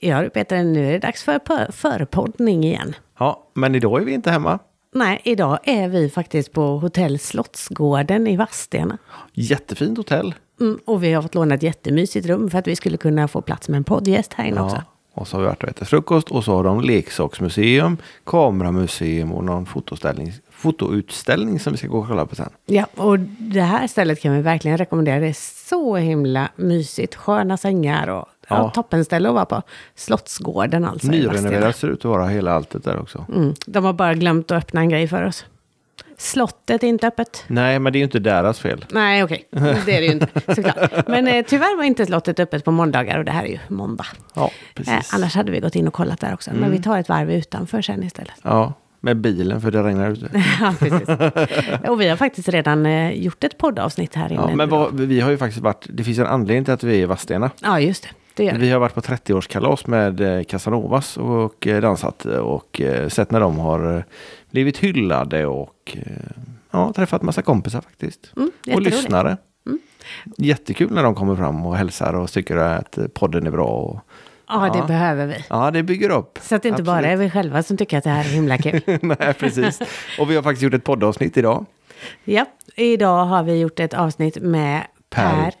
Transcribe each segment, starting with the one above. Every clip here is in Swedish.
Ja du Peter, nu är det dags för förpoddning igen. Ja, men idag är vi inte hemma. Nej, idag är vi faktiskt på hotell Slottsgården i Vadstena. Jättefint hotell. Mm, och vi har fått låna ett jättemysigt rum för att vi skulle kunna få plats med en poddgäst här inne också. Ja. Och så har vi varit och ätit frukost och så har de leksaksmuseum, kameramuseum och någon fotoställning, fotoutställning som vi ska gå och kolla på sen. Ja, och det här stället kan vi verkligen rekommendera. Det är så himla mysigt. Sköna sängar och ja. Toppenställe att vara på. Slottsgården alltså. Nyrenoverat ser ut att vara hela alltet där också. Mm, de har bara glömt att öppna en grej för oss. Slottet är inte öppet. Nej, men det är ju inte deras fel. Nej, okej. Det är det ju inte, såklart. Men eh, tyvärr var inte slottet öppet på måndagar och det här är ju måndag. Ja, Eh, precis. annars hade vi gått in och kollat där också. Men vi tar ett varv utanför sen istället. Ja, med bilen för det regnar ute. ja, precis. Och vi har faktiskt redan eh, gjort ett poddavsnitt här inne. Ja, men vad, vi har ju faktiskt varit, det finns en anledning till att vi är i Vadstena. Ja, just det. Det gör det. Vi har varit på 30-årskalas med eh, Casanovas och eh, dansat och eh, sett när de har blivit hyllade och ja, träffat massa kompisar faktiskt. Mm, och lyssnare. Jättekul när de kommer fram och hälsar och tycker att podden är bra. Och, Ja, det Ja. behöver vi. ja, det bygger upp. Så att det inte bara är vi själva som tycker att det här är himla kul. Nej, precis. Och vi har faktiskt gjort ett poddavsnitt idag. ja, idag har vi gjort ett avsnitt med Per Per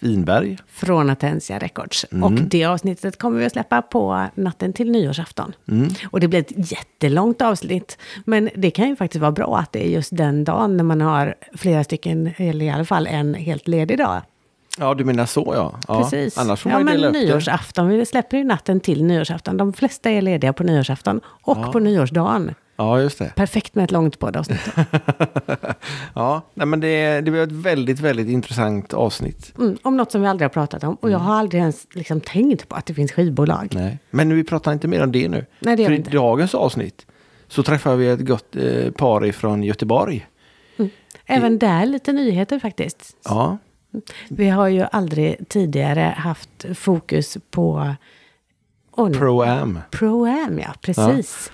Winberg. från Atensia Records. Mm. Och det avsnittet kommer vi att släppa på natten till nyårsafton. Mm. Och det blir ett jättelångt avsnitt. Men det kan ju faktiskt vara bra att det är just den dagen när man har flera stycken, eller i alla fall en helt ledig dag. Ja, du menar så ja. ja. Precis. Annars får ja, man ju men dela upp det. nyårsafton, vi släpper ju natten till nyårsafton. De flesta är lediga på nyårsafton och på nyårsdagen. Ja, just det. Perfekt med ett långt poddavsnitt. Ja, nej, men det, det var ett väldigt, väldigt intressant avsnitt. Mm, om något som vi aldrig har pratat om. Och jag har aldrig ens liksom tänkt på att det finns skivbolag. Nej. Men vi pratar inte mer om det nu. Nej, det gör För vi i inte. dagens avsnitt så träffar vi ett gott eh, par från Göteborg. Även där lite nyheter faktiskt. Ja, Vi har ju aldrig tidigare haft fokus på oh. Pro-Am. Pro-Am, ja. Precis.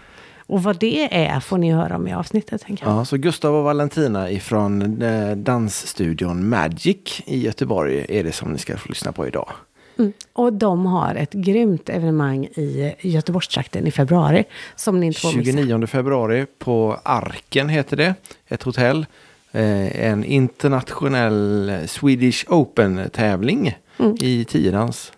Och vad det är får ni höra om i avsnittet, tänker jag. Ja, så Gustav och Valentina ifrån eh, dansstudion Magic i Göteborg är det som ni ska få lyssna på idag. Mm. Och de har ett grymt evenemang i Göteborgstrakten i februari. Som ni inte får missa. 29 februari på Arken heter det. Ett hotell. Eh, en internationell Swedish Open-tävling Mm. i tiodans.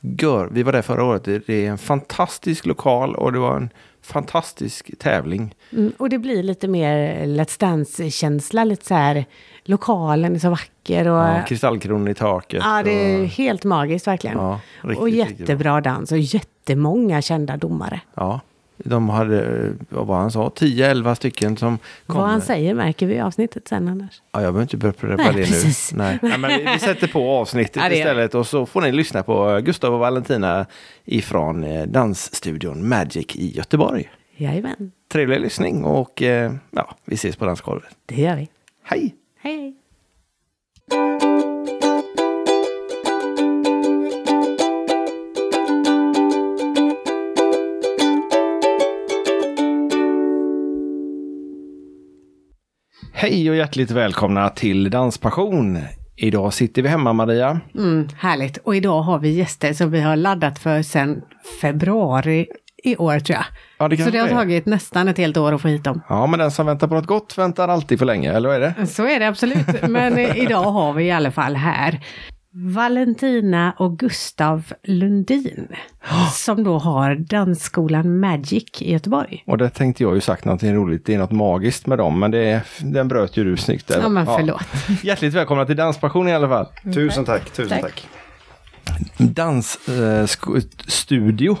Gör, vi var där förra året. Det är en fantastisk lokal och det var en fantastisk tävling. Mm. Och det blir lite mer Let's Dance-känsla. Lite så här, lokalen är så vacker. Och, Ja, kristallkronor i taket. Ja, det är och, helt magiskt verkligen. Ja, riktigt, och jättebra dans och jättemånga kända domare. ja, de hade, eh, vad var han sa, 10-11 stycken som kom. Vad han säger märker vi i avsnittet sen annars. Ja, jag behöver inte börja Nej, det precis. nu. Nej. Ja, men vi, vi sätter på avsnittet Ja, istället och så får ni lyssna på Gustav och Valentina ifrån eh, dansstudion Magic i Göteborg. Jajamän, Trevlig lyssning och eh, ja, vi ses på dansgolvet. det gör vi. Hej! Hej! Hej och hjärtligt välkomna till Danspassion. Idag sitter vi hemma Maria. Mm, härligt. Och idag har vi gäster som vi har laddat för sedan februari i år tror jag. Ja, det Så det har är. tagit nästan ett helt år att få hit dem. Ja, men den som väntar på något gott väntar alltid för länge, eller vad är det? Så är det absolut. Men eh, idag har vi i alla fall här Valentina och Gustav Lundin. Som då har dansskolan Magic i Göteborg. Och det tänkte jag ju sagt någonting roligt, det är något magiskt med dem, men det, den bröt ju du snyggt. där. Ja men förlåt. Hjärtligt välkomna till Danspassion i alla fall. Tusen tack, tusen Tack. tack. Dansstudio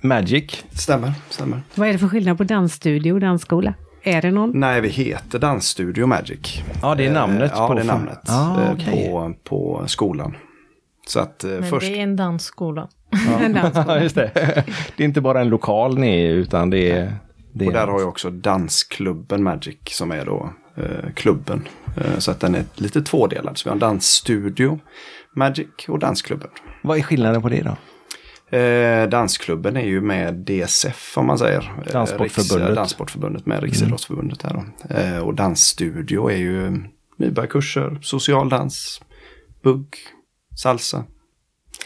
Magic. Stämmer, stämmer. Vad är det för skillnad på dansstudio och dansskola? Är det någon? Nej, vi heter Dansstudio Magic. Ja, det är namnet Eh, Ja, på- det är namnet Ah, eh, okej. på, på skolan. Så att eh, Men först... det är en dansskola. En dansskola. Ja, just det. Det är inte bara en lokal ni är, utan det är... Det Och är där har jag också dansklubben Magic som är då eh, klubben. Eh, så att den är lite tvådelad. Så vi har en dansstudio Magic och dansklubben. Vad är skillnaden på det då? Eh, dansklubben är ju med DSF om man säger. Eh, Danssportförbundet. Riks, Danssportförbundet med Riksidrottsförbundet. Här då. Eh, och dansstudio är ju nybörjarkurser, social dans, bugg, salsa.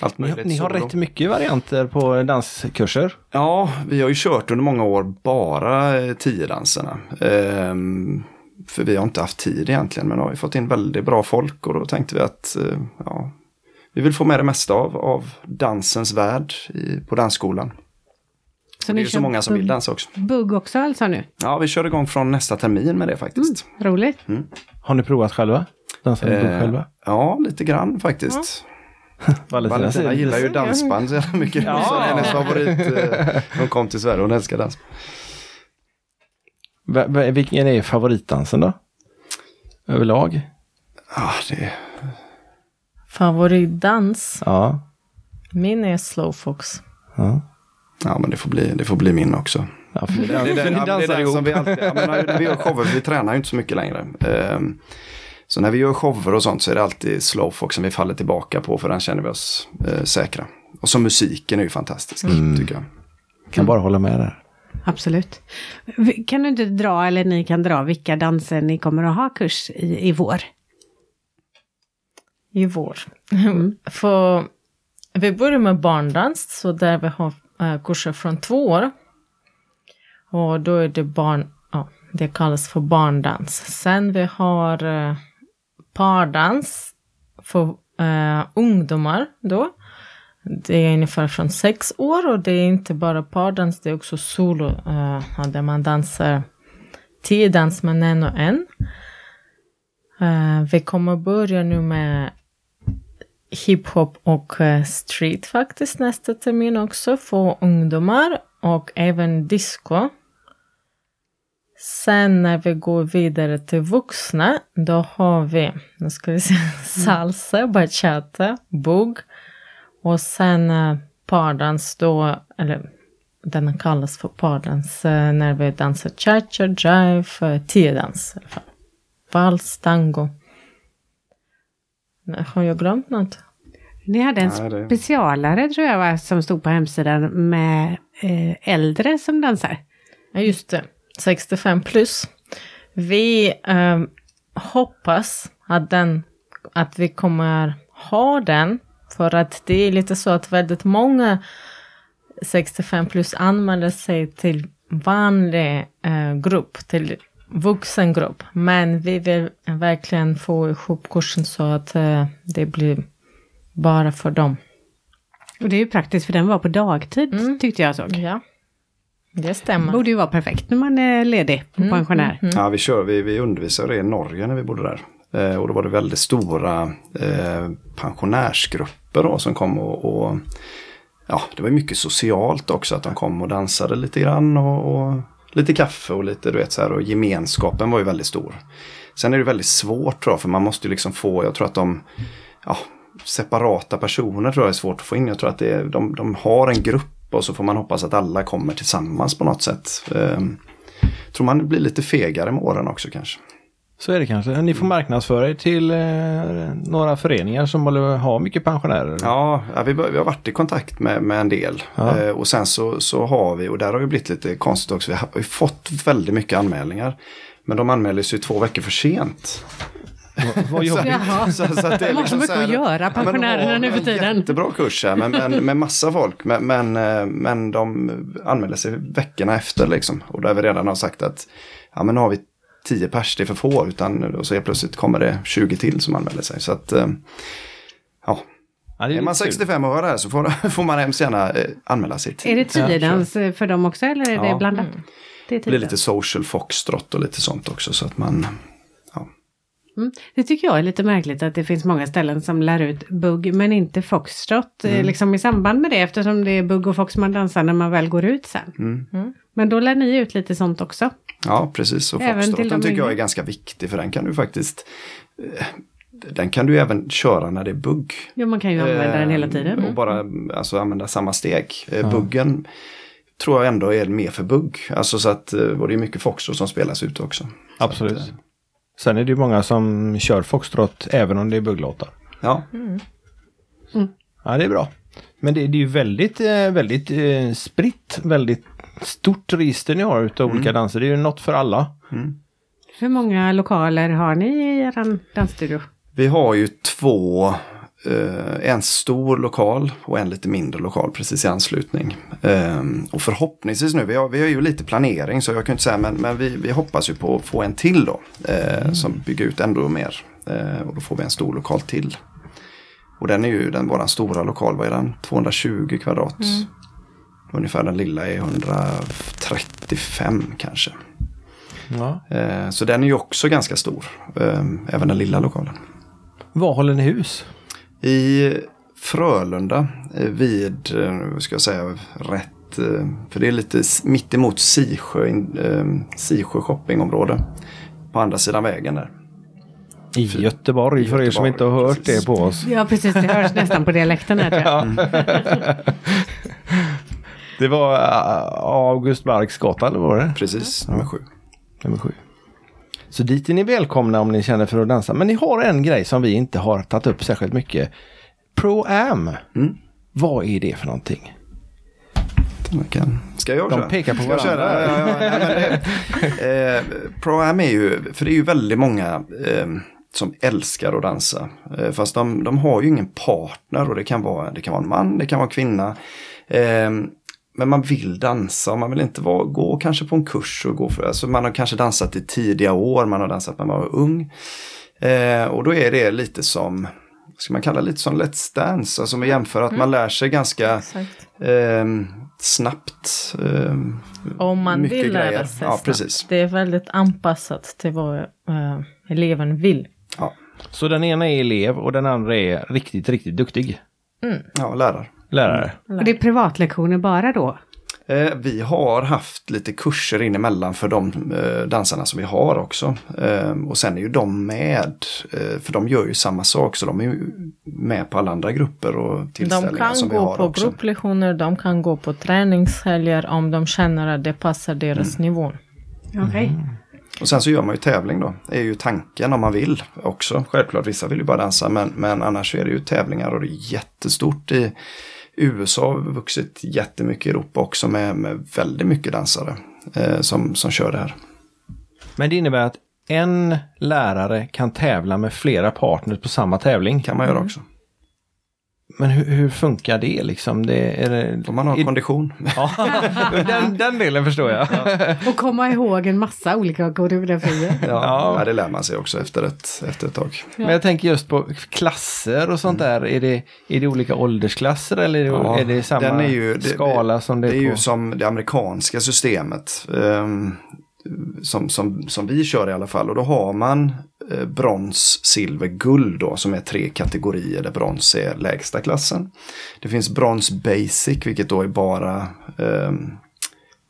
Allt Ni, möjligt. ni har solo. rätt mycket varianter på danskurser. Ja, vi har ju kört under många år bara eh, tio danserna. Ehm, för vi har inte haft tid egentligen, men har vi fått in väldigt bra folk och då tänkte vi att eh, ja, vi vill få med det mesta av, av dansens värld i, på dansskolan. Så det är ju så många som vill bugg- dansa också. Bugg också alltså nu? Ja, vi kör igång från nästa termin med det faktiskt. Roligt. Har ni provat själva? Dansar ni Eh, själva? ja, lite grann faktiskt. Valentina Valentina gillar ju dansband så jävla mycket. Ja. Så det är hennes favorit. eh, Hon kom till Sverige, hon älskar dans. Va- Vilken är favoritdansen då? Överlag? Ja, det, Favoritdans? Ja. Min är slowfox. ja. ja, men det får bli, det får bli min också. ja för Det är den, ni ja, den som vi alltid, ja, men när vi gör shower, vi tränar ju inte så mycket längre. Ehm, så när vi gör shower och sånt så är det alltid slowfox som vi faller tillbaka på för den känner vi oss eh, säkra. Och så musiken är ju fantastisk tycker jag. Kan bara hålla med där. Absolut. Kan du inte dra, eller ni kan dra, vilka danser ni kommer att ha kurs i, i vår? I vår. För vi börjar med barndans, så där vi har eh, kurser från två år. Och då är det barn, ja, det kallas för barndans. Sen vi har eh, pardans för eh, ungdomar då. Det är ungefär från sex år och det är inte bara pardans, det är också solo där man dansar tio dans med en och en. Vi kommer börja nu med hiphop och eh, street faktiskt nästa termin också för ungdomar och även disco. Sen när vi går vidare till vuxna, då har vi, nu ska vi se, salsa, bachata, bugg och sen eh, pardans då, eller den kallas för pardans eh, när vi dansar cha-cha, eh, tiodans i alla fall. Vals, tango. Nej, Har jag glömt något? Ni hade en det- specialare tror jag var, som stod på hemsidan med eh, äldre som dansar. Ja, just det. 65 plus. Vi eh, hoppas att, den, att vi kommer ha den. För att det är lite så att väldigt många 65 plus anmäler sig till vanlig eh, grupp, till vuxengrupp. Men vi vill verkligen få ihop kursen så att eh, det blir bara för dem. Och det är ju praktiskt för den var på dagtid Mm. tyckte jag såg. Ja, det stämmer. Borde ju vara perfekt när man är ledig och Mm, pensionär. Ja, vi, kör, vi, vi undervisade i Norge när vi bodde där. Eh, och då var det väldigt stora eh, pensionärsgrupper då, som kom och, och ja, det var mycket socialt också att de kom och dansade lite grann och, och lite kaffe och lite du vet så här och gemenskapen var ju väldigt stor. Sen är det väldigt svårt tror jag för man måste ju liksom få, jag tror att de, ja, separata personer tror jag är svårt att få in. Jag tror att det är, de, de har en grupp och så får man hoppas att alla kommer tillsammans på något sätt. Eh, tror man blir lite fegare med åren också kanske. Så är det kanske. Ni får marknadsföra er till eh, några föreningar som har mycket pensionärer. Ja, vi, bör- vi har varit i kontakt med, med en del. Ja. Eh, och sen så, så har vi, och där har det blivit lite konstigt också, vi har vi har fått väldigt mycket anmälningar. Men de anmäler sig två veckor för sent. Vad- jobbigt. Jaha. Så, så att det är så liksom mycket här- att göra, pensionärerna nu för en tiden. Jättebra kurs här men, men, med massa folk. Men, men, eh, men de anmäler sig veckorna efter liksom. Och där vi redan har sagt att ja men nu har vi 10 pers, det är för få. Utan, så helt plötsligt kommer det 20 till som anmäler sig. Så att, eh, ja. Ja, det Är är man lite kul. 65 år här så får, får man hemskt gärna eh, anmäla sig till. Är det tiodans eh, för dem också eller är det Ja. blandat? Det är Det blir lite tiodans. social foxtrot och lite sånt också. Så att man, ja. Mm. Det tycker jag är lite märkligt att det finns många ställen som lär ut bugg men inte foxtrot eh, liksom i samband med det eftersom det är bugg och fox man dansar när man väl går ut sen. Mm. Men då lär ni ut lite sånt också. Ja, precis. Och Även till foxtroten tycker jag är ganska viktig för den kan du faktiskt eh, den kan du även köra när det är bugg. Jo, man kan ju använda den hela Eh, tiden. Och bara alltså, använda samma steg. Eh, Buggen tror jag ändå är mer för bugg. Alltså så att, eh, och det är mycket foxtrot som spelas ute också. Så Absolut. Att, eh, Sen är det ju många som kör foxtrot även om det är bugglåtar. ja, Ja, det är bra. Men det, det är ju väldigt, eh, väldigt eh, spritt, väldigt stort register ni har utav olika danser. Det är ju något för alla. Hur många lokaler har ni i er dansstudio? Vi har ju två eh, en stor lokal och en lite mindre lokal precis i anslutning. Eh, och förhoppningsvis nu, vi har, vi har ju lite planering så jag kan inte säga men, men vi, vi hoppas ju på att få en till då. Eh, Som bygger ut ändå mer. Eh, och då får vi en stor lokal till. Och den är ju den våran stora lokal, vad är den? 220 kvadrat. Ungefär den lilla är 135 kanske. Ja. Eh, så den är ju också ganska stor. Eh, även den lilla lokalen. Var håller ni hus? I Frölunda eh, vid, vad ska jag säga, rätt, för det är lite mitt emot Sisjö, Sisjö shoppingområde. På andra sidan vägen där. I Göteborg, I för er som inte har hört precis. det på oss. Ja, precis. Det hörs nästan på dialekten här. jag. Det var äh, August Barks gata, eller var det? Precis, nummer sju. Nummer sju. Så dit är ni välkomna om ni känner för att dansa. Men ni har en grej som vi inte har tagit upp särskilt mycket. Pro-Am. Mm. Vad är det för någonting? Man kan, ska jag De köra? pekar på varandra. köra? Ja, ja, det, eh, Pro-Am är ju, för det är ju väldigt många eh, som älskar att dansa. Eh, fast de, de har ju ingen partner och det kan vara, det kan vara en man, det kan vara en kvinna. Eh, men man vill dansa och man vill inte vara, gå kanske på en kurs och gå för, alltså man har kanske dansat i tidiga år, man har dansat när man var ung. Eh, och då är det lite som, vad ska man kalla det, lite som Let's Dance, alltså med jämför att man lär sig ganska. Ehm, snabbt. ehm, Om man mycket vill lära grejer. sig Ja, snabbt. precis. Det är väldigt anpassat till vad eh, eleven vill. Ja, Så den ena är elev och den andra är riktigt, riktigt duktig ja lärar. Lärare. Och det är privatlektioner bara då? Eh, vi har haft lite kurser in emellan för de eh, dansarna som vi har också. Ehm, och sen är ju de med, eh, för de gör ju samma sak så de är ju med på alla andra grupper och De tillställningar kan som vi gå har på också. grupplektioner, de kan gå på träningshelger om de känner att det passar deras Mm. nivå. Okej. Och sen så gör man ju tävling då. Det är ju tanken om man vill också. Självklart, vissa vill ju bara dansa men, men annars är det ju tävlingar och det är jättestort i USA har vuxit jättemycket i Europa också med, med väldigt mycket dansare eh, som, som kör det här. Men det innebär att en lärare kan tävla med flera partners på samma tävling. kan man göra också. Men hur, hur funkar det liksom? Det, är det, Om man har är- kondition. Ja, den, den delen förstår jag. Och komma ihåg en massa olika koreografier. Ja, Ja. ja. det lär man sig också efter ett, efter ett tag. Men jag tänker just på klasser och sånt där. Är det, är det olika åldersklasser eller är det, Ja, är det samma den är ju- det- skala som det Det är är på? ju som det amerikanska systemet. ehm, som, som, som vi kör i alla fall. Och då har man eh, brons, silver, guld då. Som är tre kategorier där brons är lägsta klassen. Det finns brons basic vilket då är bara ehm,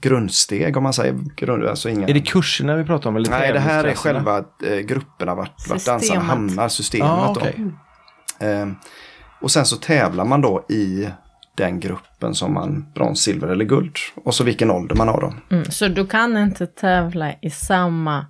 grundsteg om man säger. Grund, alltså inga... Är det kurserna vi pratar om? Eller Nej, det här är själva eh, grupperna vart, vart dansarna hamnar, systemet. Då. okej. Eh, och sen så tävlar man då i den gruppen som man brons, silver eller guld. Och så vilken ålder man har då. Mm. Så du kan inte tävla i samma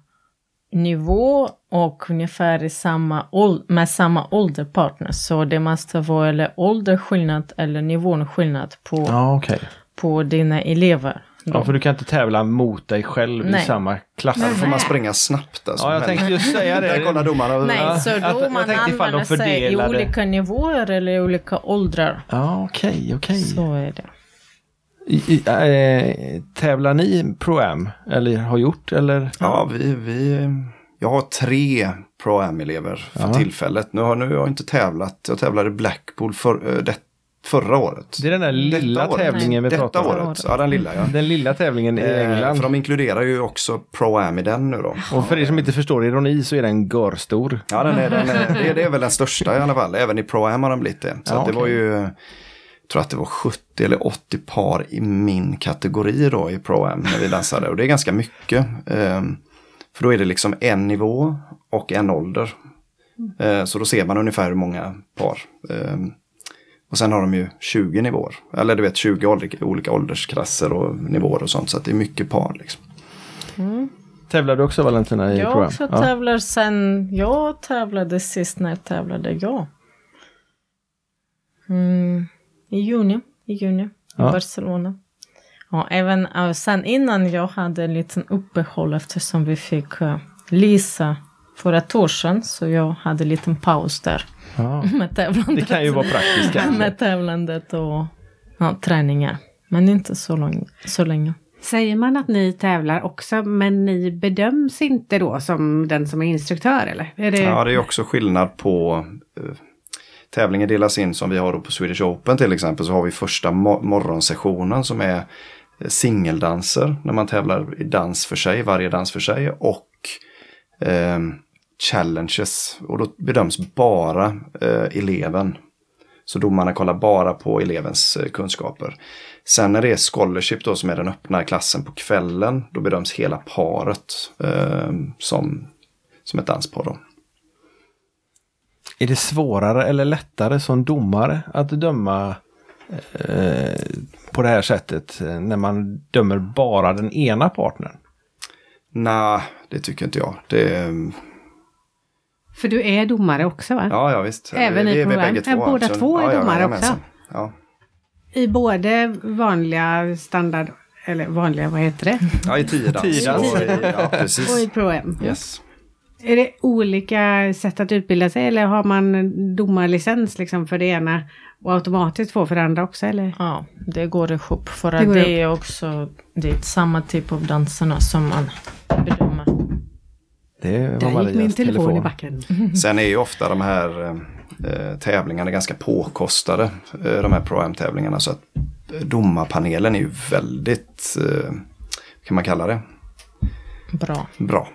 nivå och ungefär i samma med samma ålderpartner. Så det måste vara eller ålderskillnad eller nivåskillnad på, Ja, okej. på dina elever. Ja, för du kan inte tävla mot dig själv i Nej. samma klass. Då får man springa snabbt. Alltså. Ja, jag tänkte just säga Där kollar det. domarna. Nej, så jag- då jag man de använder sig i olika nivåer eller i olika åldrar. Ja, okej, okej. Så är det. I- i- eh, Tävlar ni Pro-Am? Eller har gjort? Eller? Ja, vi, vi, jag har tre Pro-Am-elever för Ja. tillfället. Nu har nu har jag inte tävlat. Jag tävlade i Blackpool för, eh, det, förra året. Det är den där lilla Detta året. tävlingen vi Detta pratar om. året. Ja, den lilla ja. Den lilla tävlingen i Eh, England. För de inkluderar ju också Pro-Am i den nu då. Och för er som inte förstår ironi så är den görstor. Ja, den är, den är, det, det är väl den största i alla fall. Även i Pro-Am har den blivit det. Så Ja, det var okej. ju, tror att det var 70 eller 80 par i min kategori då i Pro-Am när vi dansade. Och det är ganska mycket. Ehm, för då är det liksom en nivå och en ålder. Eh, så då ser man ungefär hur många par. Och sen har de ju 20 nivåer. Eller du vet 20 olika, olika åldersklasser och nivåer och sånt. Så att det är mycket par liksom. Tävlar du också Valentina i Jag Pro-Am? också tävlar sen jag tävlade sist när tävlade jag. Mm, I juni, i juni i Ja. Barcelona. Ja, även uh, sen innan jag hade en liten uppehåll eftersom vi fick uh, Lisa för ett år sedan. Så jag hade en liten paus där Ja. med tävlandet. Det kan ju vara praktiskt kanske. med tävlandet och ja, träningar. Men inte så, lång, så länge. Säger man att ni tävlar också men ni bedöms inte då som den som är instruktör eller? Är det... Ja, det är också skillnad på eh, Tävlingen delas in som vi har då på Swedish Open till exempel så har vi första mo- morgonsessionen som är eh, singeldanser när man tävlar i dans för sig, varje dans för sig och eh, challenges och då bedöms bara eh, eleven. Så domarna kollar bara på elevens eh, kunskaper. Sen när det är scholarship då som är den öppna klassen på kvällen då bedöms hela paret eh, som, som ett danspar. Då. Är det svårare eller lättare som domare att döma eh, på det här sättet eh, när man dömer bara den ena partnern? Nej, det tycker inte jag. Det, För du är domare också va? ja, ja visst. Även det, i är vi program. bägge Ja, två. båda två är ja, ja, domare jajamensan. också. Ja. I både vanliga standard, eller vanliga, vad heter det? ja, i tiodans. Tiodans. Och i- Ja, Och i precis. Pro-M. Yes. Är det olika sätt att utbilda sig eller har man domarlicens liksom för det ena och automatiskt få för det andra också eller? Ja, det går ihop. För Det det är också det är samma typ av danserna som man bedömer. Det var Där gick Marias min telefon, i backen. Sen är ju ofta de här eh, tävlingarna ganska påkostade. Eh, de här Pro-Am-tävlingarna. Så att eh, domarpanelen är ju väldigt, eh, kan man kalla det, Bra. bra.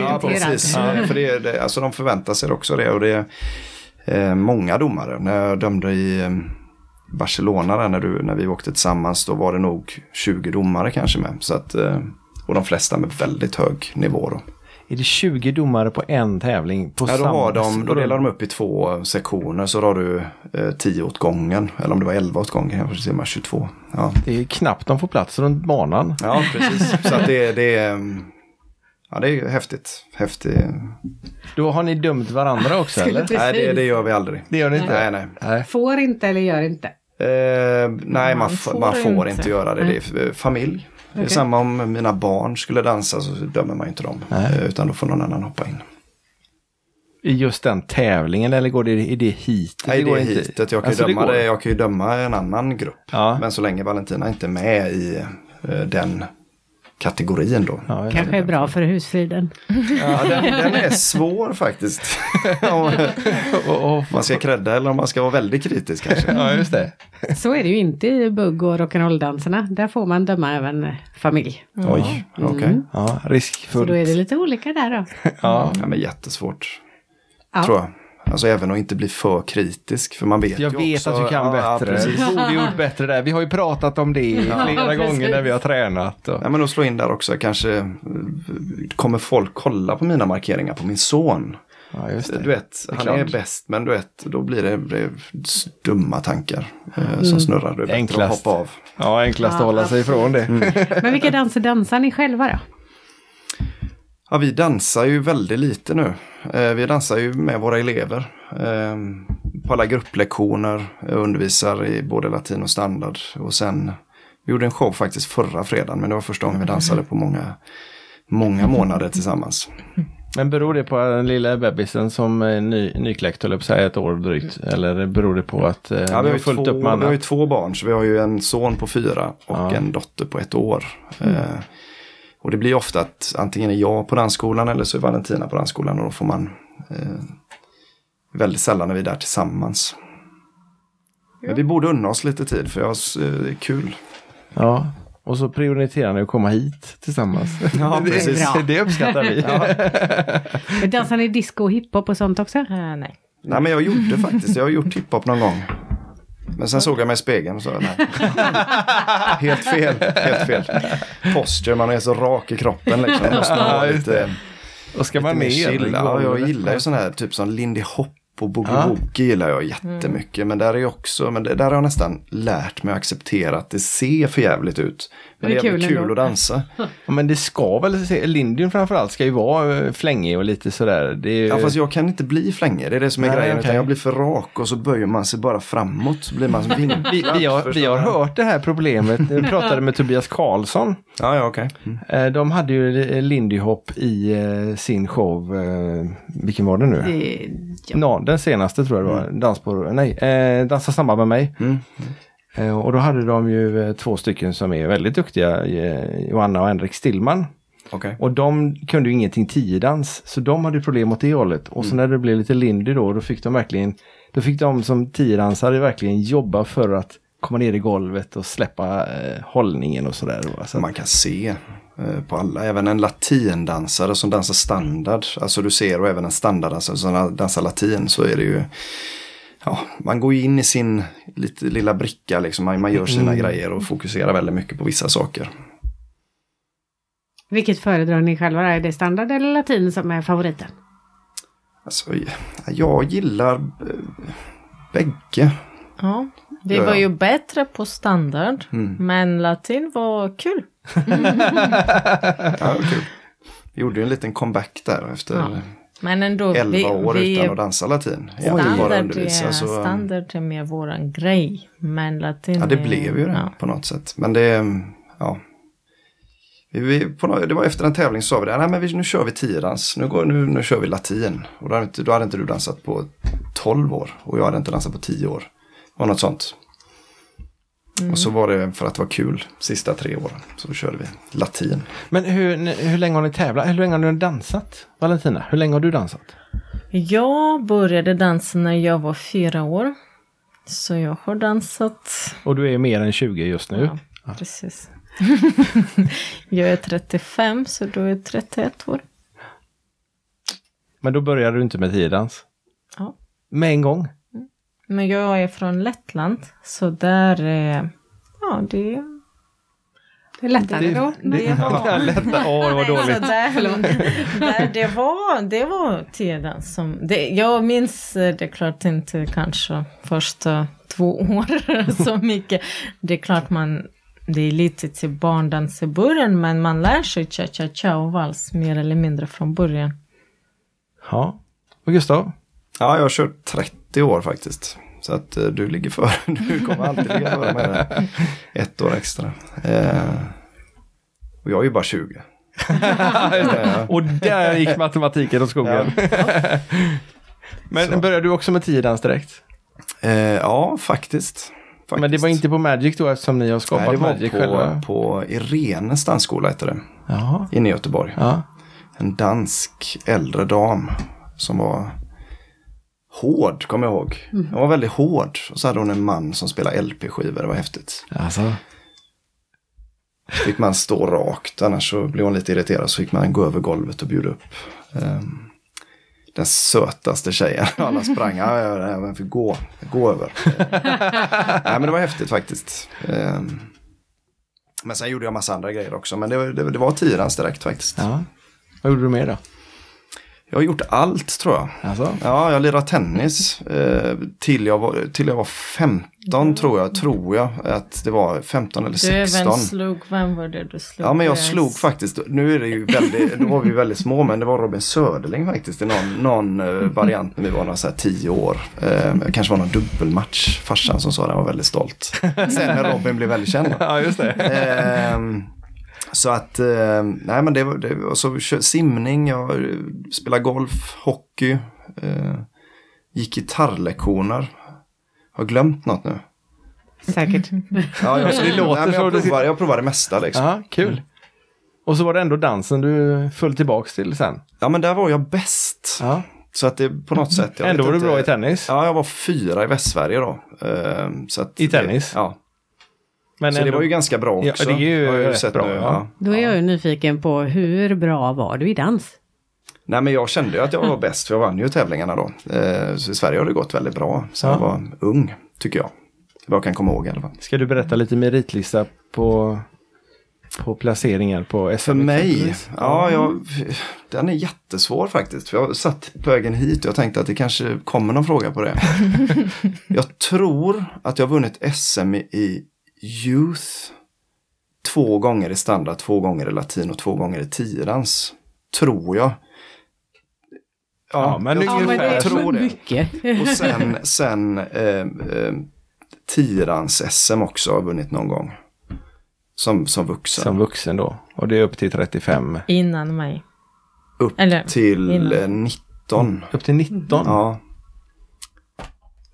Ja, precis. För det, är- det, alltså de förväntar sig också det. Och det är eh, många domare. När jag dömde i eh, Barcelona där, när, du, när vi åkte tillsammans, då var det nog 20 domare kanske med. Så att, eh, och de flesta med väldigt hög nivå. Då. Är det 20 domare på en tävling? På Ja, då, har de, då delar de upp i två sektioner. Så då har du eh, 10 åt gången. Eller om det var 11 åt gången, kanske man 22. Ja, Det är knappt de får plats runt banan. ja precis. Så att det, det är... mm, Ja, det är häftigt. Häftigt. Då har ni dömt varandra också eller? Nej, det, det gör vi aldrig. Det gör ni inte? Nej, nej. Nej. Får inte eller gör inte? Eh, nej, man, Man får man får inte. inte göra det. Det är eh, familj. Det är samma om mina barn skulle dansa så dömer man inte dem. Nej. Eh, Utan då får någon annan hoppa in. I just den tävlingen eller går det i det hitet? Nej, det går är inte. hitet. Jag kan, Alltså, det döma går. det, jag kan ju döma en annan grupp. Ja. Men så länge Valentina inte är med i eh, den kategorin då. Ja, Kanske är bra för husfriden. Ja, den, den är svår faktiskt. om man ska credda eller om man ska vara väldigt kritisk kanske. ja, just det. Så är det ju inte i bugg och rock'n'roll-danserna. Där får man döma även familj. Oj, okej. Mm. Ja, Så riskfullt. då är det lite olika där då. Ja. Ja, men jättesvårt. Ja. Tror jag. Alltså även att inte bli för kritisk. För man vet Jag ju vet också, att du kan ja, ja, bättre. precis. du borde gjort bättre där. Vi har ju pratat om det flera precis. gånger när vi har tränat. Och... Ja, men att slå in där också, kanske kommer folk kolla på mina markeringar på min son. Ja, just Du det. vet, är han klart. är bäst, men du vet, då blir det, det dumma tankar eh, som snurrar. Det är bättre Enklast. att hoppa av. Ja, enklast att hålla sig ifrån det. Men vilka danser dansar ni själva då? Ja, vi dansar ju väldigt lite nu. Eh, vi dansar ju med våra elever. Eh, på alla grupplektioner, jag undervisar i både latin och standard. Och sen, vi gjorde en show faktiskt förra fredagen, men det var första gången vi dansade på många, många månader tillsammans. Men beror det på den lilla bebisen som är ny, nykläckt, höll jag ett år drygt? Eller beror det på att eh, Ja, vi, har fullt två, upp med vi har ju två barn, så vi har ju en son på fyra och Ja. en dotter på ett år. Eh, och det blir ofta att antingen är jag på dansskolan eller så är Valentina på dansskolan och då får man eh, väldigt sällan när vi är där tillsammans. Men vi borde unna oss lite tid för jag, eh, det är kul. Ja, och så prioriterar ni att komma hit tillsammans. Ja, precis. det, det uppskattar vi. Men Dansar ni disco och hiphop och sånt också? Eh, nej. Nej men jag gjorde faktiskt, jag har gjort hiphop någon gång. Men sen såg jag mig i spegeln och sa nej. helt fel, helt fel. Posture, man är så rak i kroppen liksom. Måste just lite, Och ska man i Ja, jag gillar ju sån här typ som Lindy Hopper och boogie Ja. woogie gillar jag jättemycket. Men där är ju också, men där har jag nästan lärt mig att acceptera att det ser för jävligt ut. Men Det det är är jävligt kul kul att dansa. Ja, men det ska väl, Lindyn framförallt ska ju vara eh, flängig och lite sådär. Det är, ju- Ja fast jag kan inte bli flängig, det är det som är Nej, grejen. Utan jag blir för rak och så böjer man sig bara framåt. Så blir man som vi, vinklad. vi, har, förstår vi har hört det här problemet. Vi pratade med Tobias Karlsson. Ja, ja okej. Mm. Eh, De hade ju eh, Lindy Hop i sin show. Vilken var det nu? Det, ja. Nå, den senaste tror jag det var. Dans på, nej, eh, Dansa samma med mig. Mm. Eh, och då hade de ju eh, två stycken som är väldigt duktiga. Eh, Johanna och Henrik Stillman. Okej. Och de kunde ju ingenting tiodans. Så de hade problem åt det hållet. Och så när det blev lite Lindy då, då fick de verkligen, då fick de som tiodansare verkligen jobba för att komma ner i golvet och släppa eh, hållningen och sådär. Så, Man kan se eh, på alla, även en latindansare som dansar standard. Alltså du ser och även en standarddansare som dansar latin så är det ju Ja, man går ju in i sin lite, lilla bricka liksom. Man, man gör sina grejer och fokuserar väldigt mycket på vissa saker. Vilket föredrar ni själva? Är det standard eller latin som är favoriten? Alltså, jag gillar eh, bägge. Ja, vi var ju bättre på standard, Mm. men latin var kul. Ja, kul. Vi gjorde ju en liten comeback där efter Ja. Men ändå, 11 vi, år vi, utan att dansa latin. Bara standard, undervisa. är, Så, standard är mer våran grej, men latin ja, det är- blev ju det ja. på något sätt. Men det, ja. Vi, vi, på, nå- det var efter en tävling så sa vi det, nej men vi, nu kör vi tiodans, nu, går, nu, nu kör vi latin. Och då hade, inte, då hade inte du dansat på 12 år och jag hade inte dansat på 10 år. Det var något sånt. Och så var det för att det var kul sista tre åren. Så körde vi latin. Men hur, hur länge har ni tävlat? Hur länge har ni dansat? Valentina, hur länge har du dansat? Jag började dansa när jag var fyra år. Så jag har dansat. Och du är mer än 20 just nu. Ja, precis. jag är 35 så då är jag 31 år. Men då började du inte med tiodans? Ja. Med en gång? Men jag är från Lettland så där är... Ja, det Det är lättare då. det var... Lätta. Åh, det var Så dåligt. där, där, det var, det var tiden som... Det, jag minns eh, det klart inte kanske första två år så mycket. Det är klart man... Det är lite till barndans i början men man lär sig cha-cha-cha och vals mer eller mindre från början. Ja. Och Gustav? Ja, jag har kört 30 år faktiskt. Så att eh, du ligger före. Du kommer alltid ligga före med. Ett år extra. Eh, och jag är ju bara 20. Eh, Och där gick matematiken åt skogen. Men Så. började du också med tiodans direkt? eh, ja, faktiskt. faktiskt. Men det var inte på Magic då eftersom ni har skapat Nej, det var Magic själva? på, på Irenes dansskola hette det. Jaha. Inne i Göteborg. Ja. En dansk äldre dam som var hård, kommer jag ihåg. Hon var väldigt hård. Och så hade hon en man som spelade LP-skivor, det var häftigt. Alltså. Så fick man stå rakt, annars så blev hon lite irriterad. Så fick man gå över golvet och bjuda upp. ehm, den sötaste tjejen. Alla sprang, ja, men fick gå, gå över. Nej, men det var häftigt faktiskt. Ehm, men sen gjorde jag massa andra grejer också. Men det, var- det, det var tiodans direkt faktiskt. Ja. Vad gjorde du mer då? Jag har gjort allt tror jag. Alltså? Ja, jag lirade tennis eh, till, jag var, till jag var 15 tror jag. Tror jag att det var 15 eller Du även 16. slog, vem var det du slog? Ja, men jag Eh, slog faktiskt, nu är det ju väldigt, då var vi väldigt små, men det var Robin Söderling faktiskt i någon, någon eh, variant när vi var några så här 10 år. Eh, det kanske var någon dubbelmatch, farsan som sa det, han var väldigt stolt. Sen när Robin blev väldigt känd. Ja, just det. Ehm, så att, eh, nej men det var, det var så simning, jag eh, spelade golf, hockey, eh, gick gitarrlektioner. Har glömt något nu? Säkert. Ja, jag, Det låter nej, men jag, provar, jag provar det mesta liksom. Ja, kul. Och så var det ändå dansen du föll tillbaks till sen. Ja men där var jag bäst. Ja. Så att det på något sätt. jag Ändå var du bra i tennis. Ja, jag var fyra i Västsverige då. Ehm, så att I tennis? Det, ja, Men så ändå, det var ju ganska bra Ja, också. det är ju Har jag rätt bra, ja. Då är jag ju nyfiken på hur bra var du i dans? Nej men jag kände ju att jag var bäst för jag vann ju tävlingarna då. Eh, så i Sverige har det gått väldigt bra. Så Ja. jag var ung, tycker jag. Vad jag kan komma ihåg i alla fall. Ska du berätta lite meritlista på på placeringen på SM? För mig? exempelvis? Ja, jag, den är jättesvår faktiskt. För jag satt på vägen hit och jag tänkte att det kanske kommer någon fråga på det. jag tror att jag har vunnit SM i- i Youth två gånger i standard, två gånger i latin och två gånger i tiodans. Tror jag. Ja, men jag, Ja, men det jag är tror det. mycket. Och sen, sen eh, eh, tiodans SM också har vunnit någon gång. Som, som vuxen. Som vuxen då. Och det är upp till 35. Innan mig. Upp Eller, till innan. eh, 19. Upp till 19. Ja.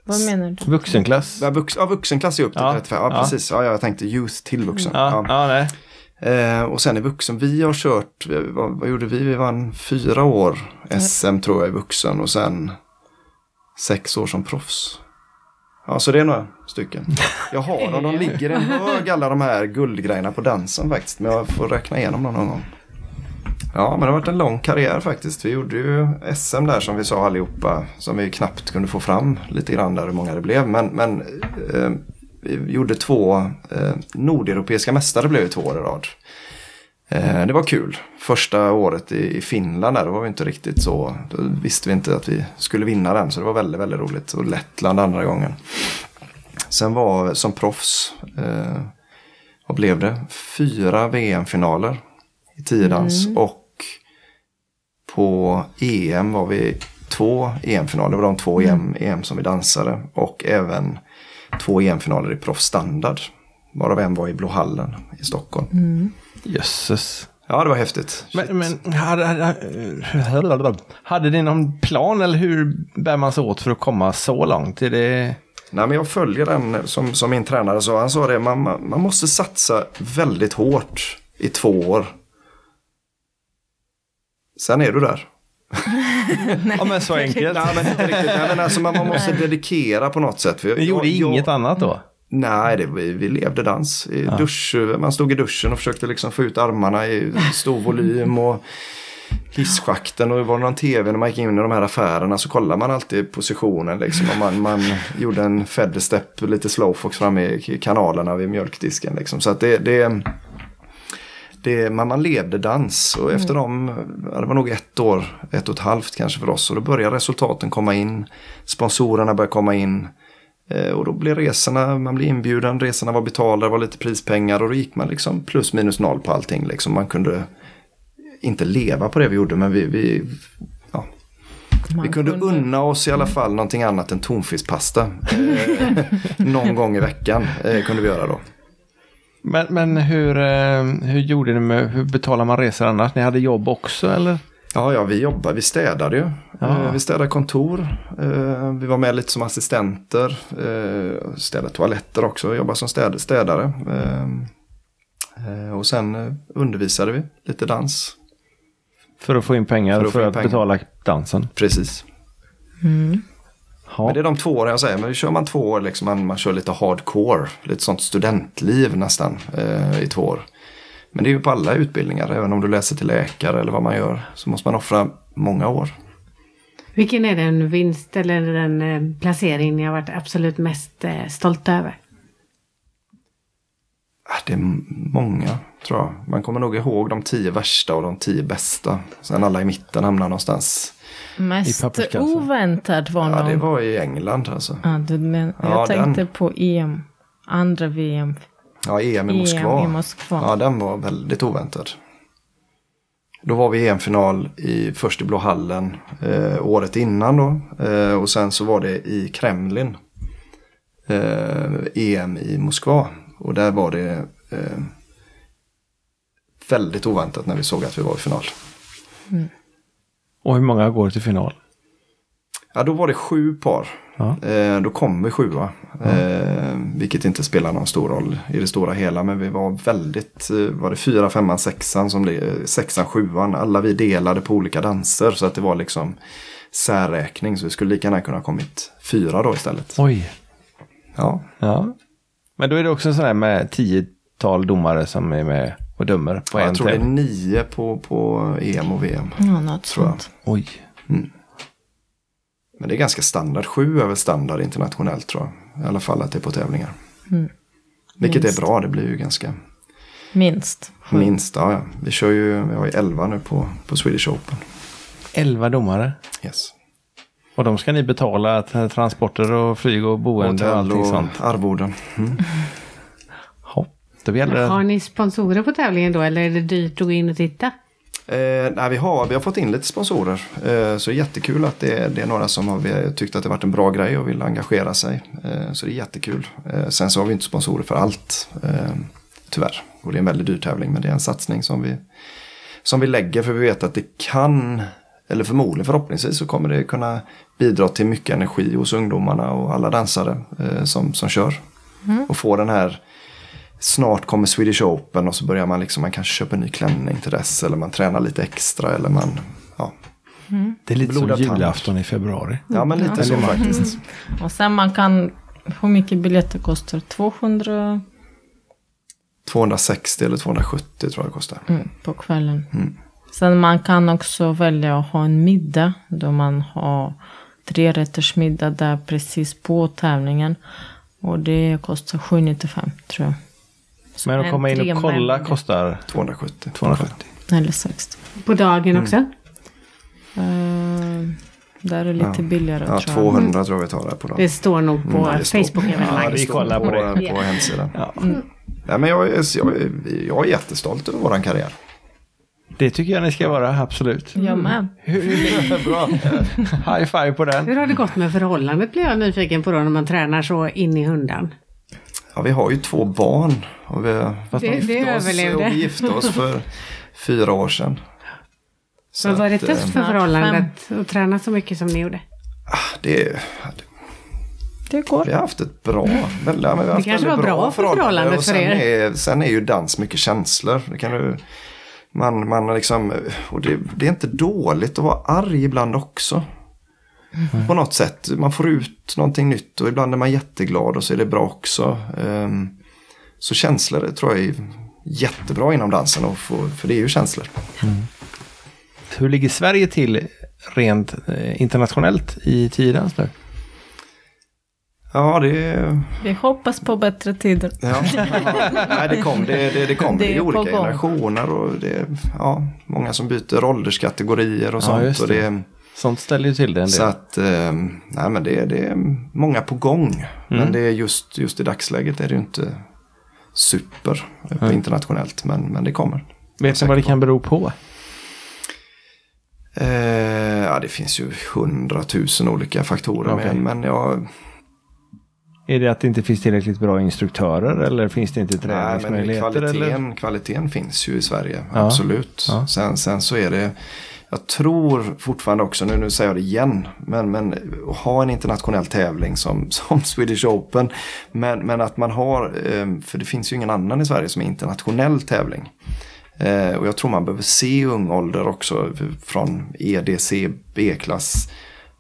Vad menar du? Vuxenklass. Ja, vux, ja, vuxenklass är upp till Ja, 35. Ja, ja. precis. Ja, jag tänkte youth till vuxen. Ja, ja. nej. Eh, och sen i vuxen, vi har kört, vad, vad gjorde vi? Vi vann fyra år SM tror jag i vuxen och sen sex år som proffs. Ja, så det är några stycken. Jag har dem, de ligger en hög alla de här guldgrejerna på dansen faktiskt. Men jag får räkna igenom dem någon gång. Ja, men det har varit en lång karriär faktiskt. Vi gjorde ju SM där som vi sa allihopa. Som vi knappt kunde få fram lite grann där hur många det blev. Men, men eh, vi gjorde två eh, nordeuropeiska mästare blev det två år i rad. Eh, det var kul. Första året i, i Finland där, då var vi inte riktigt så. Då visste vi inte att vi skulle vinna den. Så det var väldigt, väldigt roligt. Och Lettland andra gången. Sen var som proffs, eh, vad blev det? Fyra VM-finaler i tiodans. Och på EM var vi två EM-finaler. Det var de två EM, EM som vi dansade. Och även två EM-finaler i proffsstandard. Varav en var i Blåhallen i Stockholm. Jösses. Ja, det var häftigt. Men, men hade, hade, hade ni någon plan eller hur bär man sig åt för att komma så långt? Är det... Nej, men jag följer den som, som min tränare sa. Han sa det, man man måste satsa väldigt hårt i två år. Sen är du där. Ja men så enkelt. Nej, men inte riktigt. Nej, men alltså, man, man måste dedikera på något sätt. För jag- Ni gjorde jag- inget annat då? Nej, det, vi, vi levde dans. I dusch, man stod i duschen och försökte liksom få ut armarna i stor volym. och Hisschakten och var det någon tv när man gick in i de här affärerna så kollade man alltid positionen. Liksom, och man, man gjorde en featherstep, lite slowfox framme i kanalerna vid mjölkdisken. Liksom. Så att det, det, det, man, man levde dans och efter dem, det var nog ett år, ett och ett halvt kanske för oss. Och då började resultaten komma in, sponsorerna började komma in. Eh, Och då blev resorna, man blev inbjuden, resorna var betalda, det var lite prispengar och då gick man liksom plus minus noll på allting. Liksom. Man kunde inte leva på det vi gjorde men vi, vi, ja, Man vi kunde unna oss i alla fall någonting annat än tonfiskpasta. Eh, någon gång i veckan eh, kunde vi göra då. Men, men hur, eh, hur gjorde ni med, hur betalar man resor annars? Ni hade jobb också eller? Ja, ja, vi jobbade, vi städade ju. Ja. Eh, Vi städade kontor. Eh, Vi var med lite som assistenter. Städade toaletter också, jobbade som städ, städare. Och sen undervisade vi lite dans. För att få in pengar För för att att, få in pengar. betala dansen? Precis. Ja. Men det är de två åren jag säger. Men kör man två år, liksom, man, man kör lite hardcore. Lite sånt studentliv nästan eh, i två år. Men det är ju på alla utbildningar. Även om du läser till läkare eller vad man gör. Så måste man offra många år. Vilken är den vinst eller den eh, placering ni har varit absolut mest eh, stolta över? Ah, Det är många, tror jag. Man kommer nog ihåg de tio värsta och de tio bästa. Sen alla i mitten hamnar någonstans. Mest papperskassen. oväntat var Ja, nog... det var i England alltså. Ja, du men, Ja, jag tänkte den. på EM. Andra VM. Ja, EM i Moskva. EM i Moskva. Ja, den var väldigt oväntad. Då var vi i EM-final i, först i Blå hallen eh, året innan då. Eh, och sen så var det i Kremlin. Eh, EM i Moskva. Och där var det eh, väldigt oväntat när vi såg att vi var i final. Och hur många går till final? Ja, då var det sju par. Ja. Eh, då kom vi sjua. Eh, vilket inte spelar någon stor roll i det stora hela. Men vi var väldigt, eh, var det fyra, femman, sexan som blev, sexan, sjuan. Alla vi delade på olika danser. Så att det var liksom särräkning. Så vi skulle lika gärna kunna ha kommit fyra då istället. Oj. Ja, Ja. Men då är det också sådär med tiotal domare som är med och dömer på en jag tror det är nio på, på EM och VM. Ja, något Tror jag. sånt. Oj. Men det är ganska standard. Sju är väl standard internationellt tror jag. I alla fall att det är på tävlingar. Vilket Minst. är bra. Det blir ju ganska Minst. Minst, ja, ja. Vi kör ju, vi har ju 11 nu på, på Swedish Open. 11 domare. Yes. Och de ska ni betala transporter och flyg och boende och allting sånt. arvoden. Mm. Då gäller det. Har ni sponsorer på tävlingen då eller är det dyrt att gå in och titta? Eh, nej, vi, har, vi har fått in lite sponsorer. Eh, så det är jättekul att det är, det är några som har tyckt att det varit en bra grej och vill engagera sig. Eh, så det är jättekul. Eh, sen så har vi inte sponsorer för allt. Eh, tyvärr. Och det är en väldigt dyr tävling men det är en satsning som vi, som vi lägger för vi vet att det kan, eller förmodligen förhoppningsvis så kommer det kunna bidra till mycket energi hos ungdomarna och alla dansare eh, som, som kör. Och få den här snart kommer Swedish Open och så börjar man liksom, man kanske köpa en ny klänning till dess eller man tränar lite extra eller man, ja. Det är lite som Blodad tand. julafton i februari. Ja men lite så faktiskt. Och sen man kan, hur mycket biljetter kostar? 200 260 eller 270 tror jag det kostar. mm, på kvällen. Sen man kan också välja att ha en middag då man har tre rätters middag där precis på tävlingen. Och det kostar 795 tror jag. Så Men att komma in och kolla kostar 270. 270. Eller 60. På dagen också? Uh, där är det lite billigare Ja, tror jag. 200 tror jag vi tar där på dagen. Det står nog på Mm, Facebook-evenemang. Ja, Vi kollar på på, det. på hemsidan. Ja. Nej, men jag, är, jag, är, jag är jättestolt över våran karriär. Det tycker jag ni ska vara, absolut. Jag med. Bra. High five på den. Hur har det gått med förhållandet blir jag nyfiken på då när man tränar så in i hundan. Ja, vi har ju två barn. Och vi, Det- de- det överlevde. och vi gifte oss för fyra år sedan. Så Vad var det tufft eh, för Snart förhållandet att träna så mycket som ni gjorde? det, Det går. Vi har haft ett bra, ja, vi har haft kanske var bra för förhållandet för sen er. Är, sen är ju dans mycket känslor. Det kan du, man, man liksom, och det, det är inte dåligt att vara arg ibland också. På något sätt. Man får ut någonting nytt och ibland är man jätteglad och så är det bra också. Ehm, så känslor tror jag är jättebra inom dansen, och få, för det är ju känslor. Hur ligger Sverige till rent eh, internationellt i tiodans nu? Ja, det, Vi hoppas på bättre tider. Ja, nej, det kom, det, det, det kom Det det är olika generationer och det är ja, många som byter ålderskategorier och Ja, sånt. just och det. Sånt ställer ju till det en så del. att, eh, nej men det, det är många på gång. Mm. Men det är just, just i dagsläget är det ju inte super på Nej. internationellt. Men, men det kommer. Vet ni vad det kan bero på? Eh, ja, det finns ju hundratusen olika faktorer. Okej. Men, men jag, Är det att det inte finns tillräckligt bra instruktörer eller finns det inte nej, men träningsmöjligheter? eller? kvaliteten, kvaliteten finns ju i Sverige. Ja. Absolut. Ja. Sen, sen så är det Jag tror fortfarande också, nu, nu säger jag det igen, men, men att ha en internationell tävling som, som Swedish Open. Men, men att man har, eh, för det finns ju ingen annan i Sverige som är internationell tävling. Eh, och jag tror man behöver se ung ålder också från EDC, B-klass.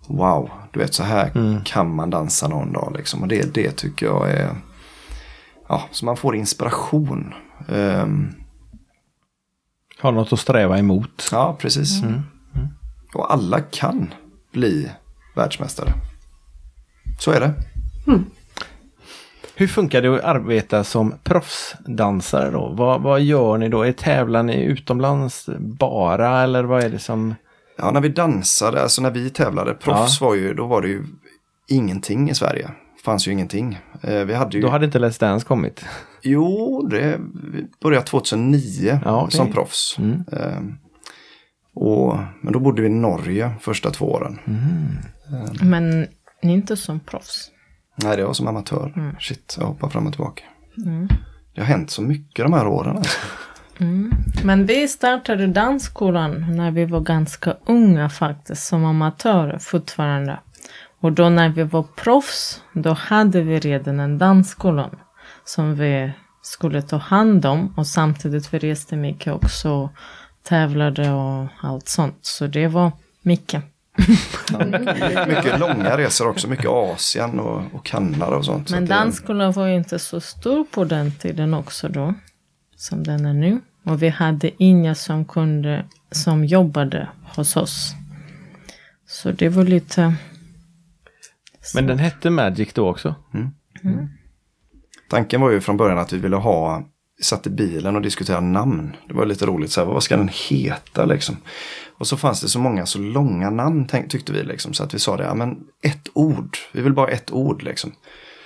Wow, du vet så här kan man dansa någon dag liksom. Och det, det tycker jag är, ja, så man får inspiration. Ehm, Har något att sträva emot. Ja, precis. Och alla kan bli världsmästare. Så är det. Hur funkar det att arbeta som proffsdansare då? Vad, vad gör ni då? Är tävlar ni utomlands bara eller vad är det som... Ja, när vi dansade, alltså när vi tävlade, proffs var ju, då var det ju ingenting i Sverige. fanns ju ingenting. Eh, vi hade ju, Då hade inte Let's Dance kommit. Jo, det började 2009 Ja, okej. som proffs. Mm. Eh, och, men då bodde vi i Norge första två åren. Men ni är inte som proffs. Nej, det var som amatör. Shit, jag hoppar fram och tillbaka. Mm. Det har hänt så mycket de här åren. Alltså. Men vi startade dansskolan när vi var ganska unga faktiskt, som amatörer fortfarande. Och då när vi var proffs, då hade vi redan en dansskola som vi skulle ta hand om. Och samtidigt vi reste mycket också, tävlade och allt sånt. Så det var mycket. Mycket långa resor också, mycket Asien och, och Kanada och sånt. Så Men det- dansskolan var ju inte så stor på den tiden också då, som den är nu. Och vi hade inga som kunde, som jobbade hos oss. Så det var lite... Men den hette Magic då också. Tanken var ju från början att vi ville ha vi satt i bilen och diskuterade namn. Det var lite roligt, så här, vad ska den heta liksom? Och så fanns det så många så långa namn tyckte vi liksom. Så att vi sa det, ja men ett ord, vi vill bara ett ord liksom.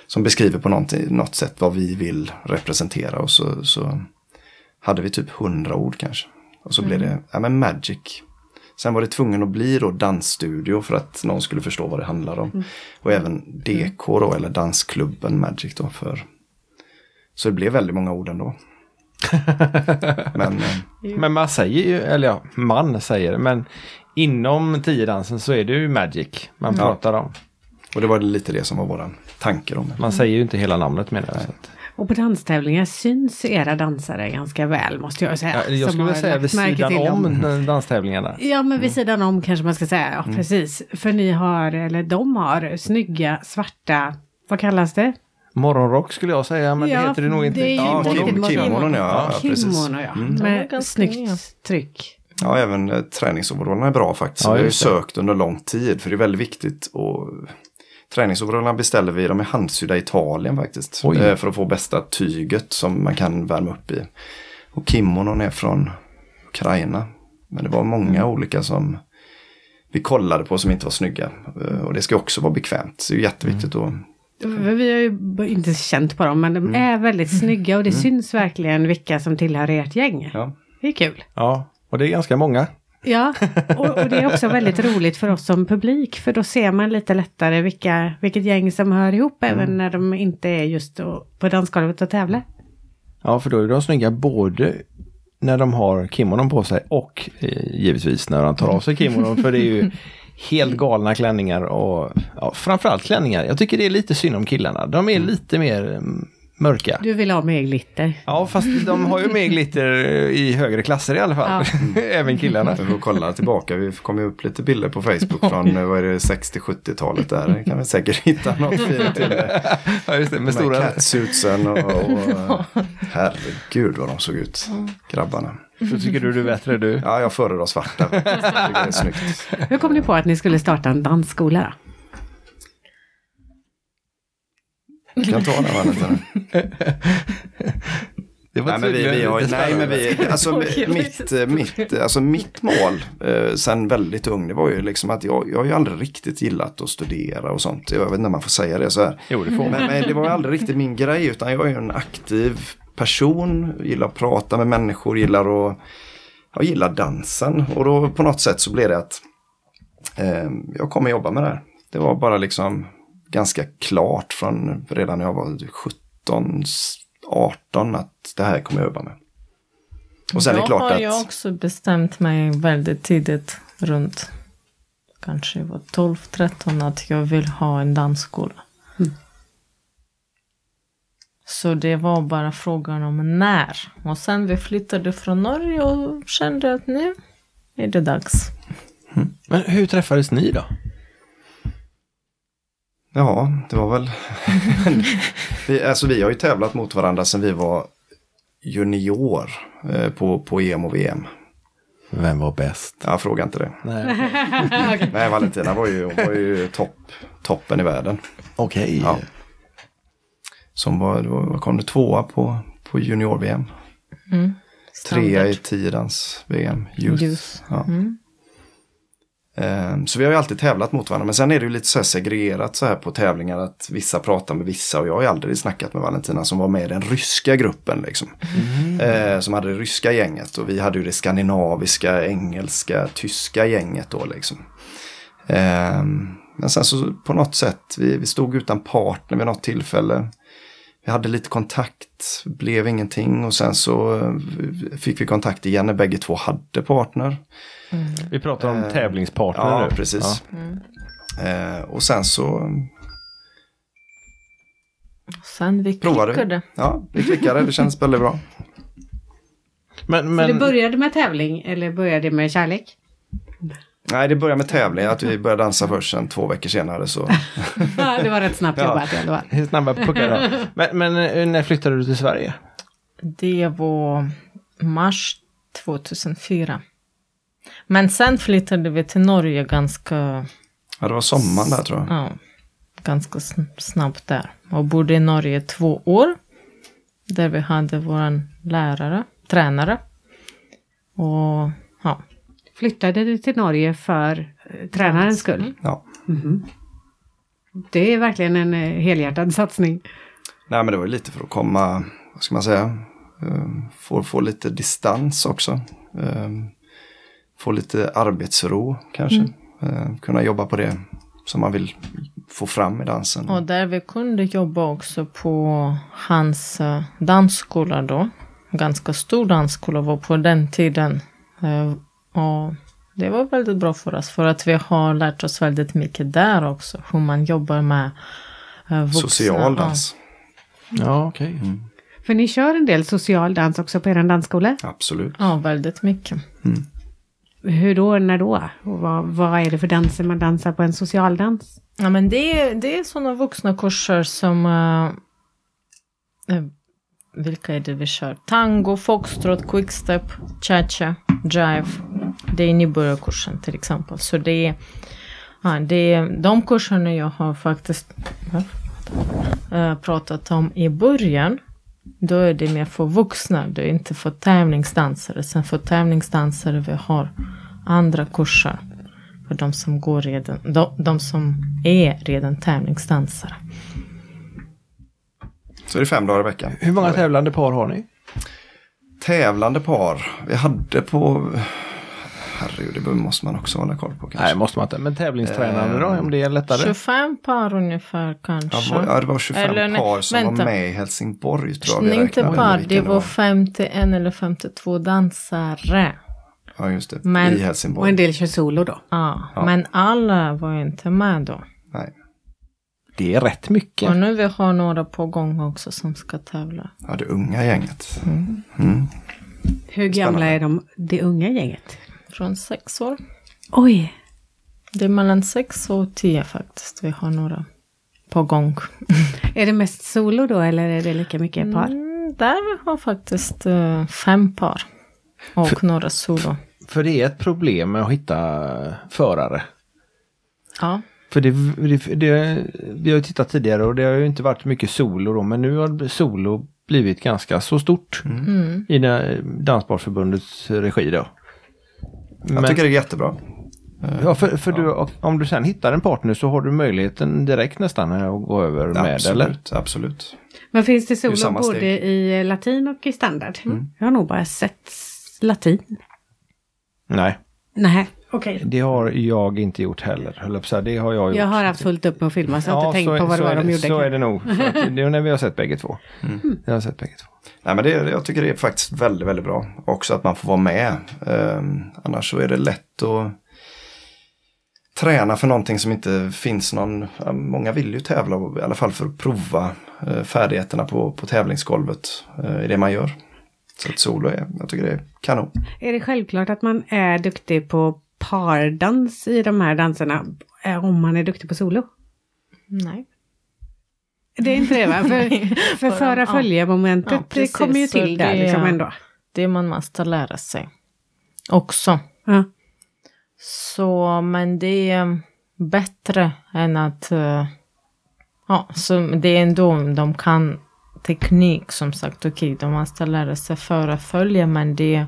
Som beskriver på något sätt vad vi vill representera. Och så, så hade vi typ hundra ord kanske. Och så blev det, ja men Magic. Sen var det tvungen att bli då dansstudio för att någon skulle förstå vad det handlar om. Och även DK då, eller dansklubben Magic då. För... Så det blev väldigt många ord ändå. men eh, Men man säger ju, eller ja, man säger det, men inom tiodansen så är det ju Magic man Ja. pratar om. Och det var lite det som var våran tanke om det. Man säger ju inte hela namnet med det. Och på danstävlingar syns era dansare ganska väl måste jag säga. ja, jag skulle säga vid sidan om danstävlingarna. Ja men vid sidan om kanske man ska säga, ja precis. För ni har, eller de har, snygga svarta, vad kallas det? Morgonrock skulle jag säga, men Ja, det heter det nog inte. det är ju Ja, inte kim- riktigt morgon- kimonon, ja, ja, precis. Kimono ja, Mm. Med ganska snyggt tryck. Ja, även eh, träningsoverallerna är bra faktiskt. Ja, vi har ju det. sökt under lång tid för det är väldigt viktigt. Och träningsoverallerna beställer vi, de är handsydda i Italien faktiskt. Oj. Eh, För att få bästa tyget som man kan värma upp i. Och kimonon är från Ukraina. Men det var många Mm. olika som vi kollade på som inte var snygga. Eh, Och det ska också vara bekvämt. Så det är jätteviktigt Mm. att Vi har ju inte känt på dem men de är väldigt snygga och det syns verkligen vilka som tillhör ert gäng. ja. Det är kul. Ja, och det är ganska många. Ja, och, och det är också väldigt roligt för oss som publik för då ser man lite lättare vilka, vilket gäng som hör ihop även när de inte är just på dansgolvet och tävlar. Ja, för då är de snygga både när de har kimonon på sig och eh, givetvis när de tar av sig kimonon. för det är ju helt galna klänningar och ja, framförallt klänningar. Jag tycker det är lite synd om killarna. De är lite mer mm, mörka. Du vill ha mer glitter. Ja, fast de har ju mer glitter i högre klasser i alla fall. Även killarna. Vi får kolla tillbaka. Vi kommer upp lite bilder på Facebook från eh, vad är det, 60-70-talet där. Det kan vi säkert hitta något fint till det. Ja, just det, med Med stora... catsuitsen och, och herregud vad de såg ut. Grabbarna. Så tycker du du är bättre du? Ja, jag föredrar svarta. Jag tycker det är snyggt. Hur kom ni på att ni skulle starta en dansskola då? Du kan ta den Valentin. Det var Nej men vi, vi har, nej men vi, alltså mitt, eh, mitt, alltså mitt mål eh, sen väldigt ung det var ju liksom att jag, jag har ju aldrig riktigt gillat att studera och sånt. Jag vet inte om man får säga det så här. Jo, det får man. Men, men det var ju aldrig riktigt min grej utan jag är ju en aktiv person, gillar att prata med människor, gillar att jag gillar dansen och då på något sätt så blev det att eh, jag kommer jobba med det här. Det var bara liksom ganska klart från redan när jag var 17, 18 att det här kommer jag jobba med. Och sen är Då det klart har att... jag också bestämt mig väldigt tidigt, runt kanske var 12-13, att jag vill ha en dansskola. Så det var bara frågan om när. Och sen vi flyttade från Norge och kände att nu är det dags. Men hur träffades ni då? Ja, det var väl... vi, alltså vi har ju tävlat mot varandra sedan vi var junior eh, på, på EM och VM. Vem var bäst? Jag frågar inte det. Nej. Nej, Valentina var ju, var ju topp, toppen i världen. Okej. Ja. Som var, vad kom det, tvåa på, på junior-VM. Mm. Trea i Standard. tiodans-VM. Youth. Youth. Ja. Mm. Ehm, Så vi har ju alltid tävlat mot varandra. Men sen är det ju lite så här segregerat så här på tävlingar att vissa pratar med vissa. Och jag har ju aldrig snackat med Valentina som var med i den ryska gruppen. Liksom. Eh, som hade det ryska gänget. Och vi hade ju det skandinaviska, engelska, tyska gänget då liksom. Ehm, Men sen så på något sätt, vi, vi stod utan partner vid något tillfälle. Vi hade lite kontakt, blev ingenting och sen så eh, fick vi kontakt igen när bägge två hade partner. Vi pratar om Eh, tävlingspartner Ja, nu. precis. Ja. Eh, och sen så Sen vi provade klickade. Ja, vi klickade, det kändes väldigt bra. Men, Så men det började med tävling eller började det med kärlek? Nej, det började med tävling, att vi började dansa först sen två veckor senare så. Ja, det var rätt snabbt Ja. jobbat alla fall. hur snabba puckar då? Men, men eh, när flyttade du till Sverige? Det var mars 2004. Men sen flyttade vi till Norge ganska, Ja, det var sommaren där tror jag. ja, ganska sn- snabbt där. Och bodde i Norge två år. Där vi hade vår lärare, tränare. Och ja, Flyttade du till Norge för eh, tränarens skull? Ja. Det är verkligen en eh, helhjärtad satsning. Nej men det var ju lite för att komma, vad ska man säga, eh, få, få lite distans också. Eh, Få lite arbetsro kanske. Eh, Kunna jobba på det som man vill få fram i dansen. och där vi kunde jobba också på hans eh, dansskola då. Ganska stor dansskola var på den tiden. Eh, och det var väldigt bra för oss för att vi har lärt oss väldigt mycket där också. Hur man jobbar med eh, vuxna. Social Ja. dans. Ja, okej. För ni kör en del social dans också på er dansskola. Absolut. Ja, väldigt mycket. Hur då, när då? Och vad, vad är det för danser man dansar på en socialdans? Ja, men det, är- det är sådana vuxna kurser som... eh, vilka är det vi kör? Tango, foxtrot, quickstep, cha-cha, jive. Det är nybörjarkursen till exempel. Så det är, ja, det är de kurserna jag har faktiskt eh, pratat om i början. Då är det mer för vuxna, det är inte för tävlingsdansare. Sen för tävlingsdansare vi har andra kurser. För de som går redan, de, de som är redan tävlingsdansare. Så det är fem dagar i veckan. Hur många tävlande par har ni? Tävlande par. Vi hade på... Herregud, det måste man också hålla koll på kanske. Nej, måste man inte. Men tävlingstränande då, om det är lättare? 25 par ungefär kanske. Ja, var- ja, det var 25 Eller nej, par som vänta. var med i Helsingborg tror jag vi Nej, inte par, det var 51 eller 52 dansare. Ja, just det. Men- I Och Helsingborg. en del kör solo då. Ja, men alla var inte med då. Nej. Det är rätt mycket. Och nu vi har några på gång också som ska tävla. Ja, det unga gänget. Hur gamla är de, det unga gänget? Från sex år. Oj, Det är mellan sex och tio faktiskt. Vi har några på gång. är det mest solo då eller är det lika mycket par? Mm, där vi har faktiskt eh, fem par. Och några solo. För det är ett problem med att hitta förare. Ja. För det, det, det, vi har ju tittat tidigare och det har ju inte varit mycket solo då, men nu har solo blivit ganska så stort Mm. i det- Danssportförbundets regi då. Jag tycker det är jättebra. Ja, för, för du, om du sen hittar en partner så har du möjligheten direkt nästan att gå över med, absolut, eller? absolut. Men finns det solo både steg. i latin och i standard? Jag har nog bara sett latin. Nej, Nej, okej. det har jag inte gjort heller. Det har jag gjort. Jag har haft fullt upp med att filma så jag har inte tänkt så, på vad det var är de gjorde. Så är det nog. Att det är när vi har sett bägge två. Jag har sett bägge två. Nej, men det, jag tycker det är faktiskt väldigt, väldigt bra. Också att man får vara med. Ehm, annars så är det lätt att träna för någonting som inte finns någon. ja, Många vill ju tävla, i alla fall för att prova eh, färdigheterna på, på tävlingsgolvet eh, i det man gör. Så att solo är, jag tycker det är kanon. Är det självklart att man är duktig på pardans i de här danserna eh, om man är duktig på solo? Nej. Det är inte det va? För, för För- föra ja. följa-momentet Ja, det kommer ju till där det- liksom ändå. Det man måste lära sig. Också. Ja. Så, men det är bättre än att... eh, ja, så det är ändå, de kan teknik som sagt. Okej, de måste lära sig föra följa, men det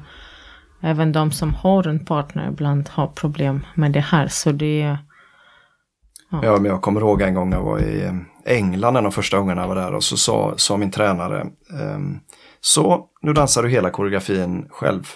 även de som har en partner ibland har problem med det här. Så det är... Ja, men jag kommer ihåg en gång jag var i eh, England en av första gångerna jag var där och så sa, sa min tränare ehm, Så, nu dansar du hela koreografin själv.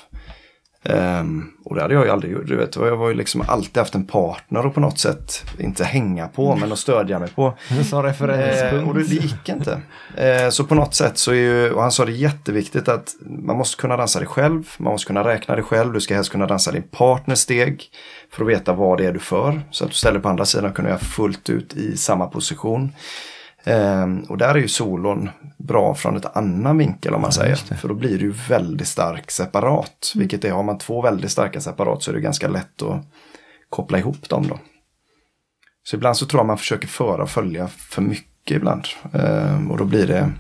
Ehm, och det hade jag ju aldrig gjort. Du vet, jag var ju liksom alltid haft en partner och på något sätt inte hänga på men att stödja mig på. Som referenspunkt. och det, det gick inte. Eh, så på något sätt så är ju, och han sa det jätteviktigt att man måste kunna dansa det själv, man måste kunna räkna det själv, du ska helst kunna dansa din partners steg för att veta vad det är du för. Så att du ställer på andra sidan och kunna göra fullt ut i samma position. Eh, och där är ju solon bra från ett annan vinkel om man säger. För då blir det ju väldigt stark separat. Vilket är, har man två väldigt starka separat så är det ganska lätt att koppla ihop dem då. Så ibland så tror jag man försöker föra och följa för mycket ibland. Ehm, och då blir det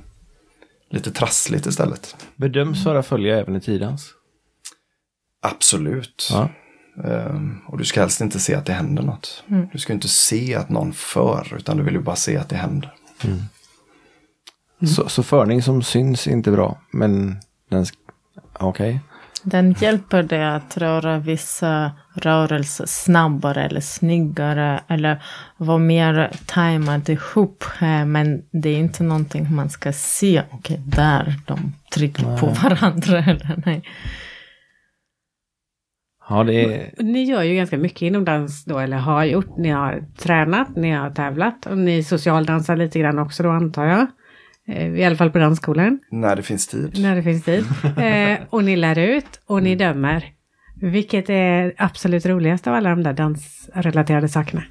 lite trassligt istället. Bedöms föra följa även i tidans? Absolut. Ja. Ehm, och du ska helst inte se att det händer något. Du ska inte se att någon för, utan du vill ju bara se att det händer. Så, så förning som syns är inte bra, men Den Okej. Den hjälper dig att röra vissa rörelser snabbare eller snyggare eller vara mer tajmad ihop. Eh, Men det är inte någonting man ska se. Okej, där de trycker på varandra eller nej. Ja, det är... Ni gör ju ganska mycket inom dans då, eller har gjort. Ni har tränat, ni har tävlat och ni socialdansar lite grann också då antar jag. Eh, I alla fall på dansskolan, När det finns tid. när det finns tid. Eh, och ni lär ut och ni dömer. Vilket är absolut roligast av alla de där dansrelaterade sakerna?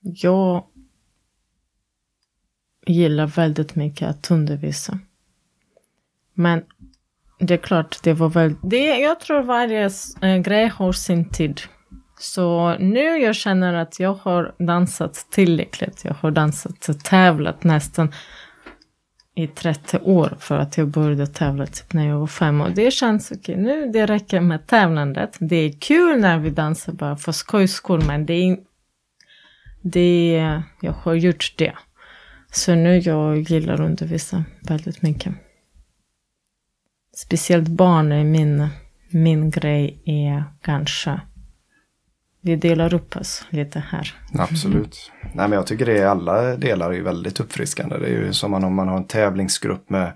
Jag gillar väldigt mycket att undervisa. Men det är klart, det var väl... Det, jag tror varje äh, grej har sin tid. Så nu jag känner att jag har dansat tillräckligt. Jag har dansat och tävlat nästan i 30 år för att jag började tävla typ när jag var fem. Och det känns okej, nu det räcker med tävlandet. Det är kul när vi dansar bara för skojs skull, men det är det, jag har gjort det. Så nu jag gillar att undervisa väldigt mycket. Speciellt barn är min, min grej är kanske, vi delar upp oss lite här. Mm-hmm. Absolut. Nej men jag tycker det är alla delar är väldigt uppfriskande. Det är ju som om man har en tävlingsgrupp med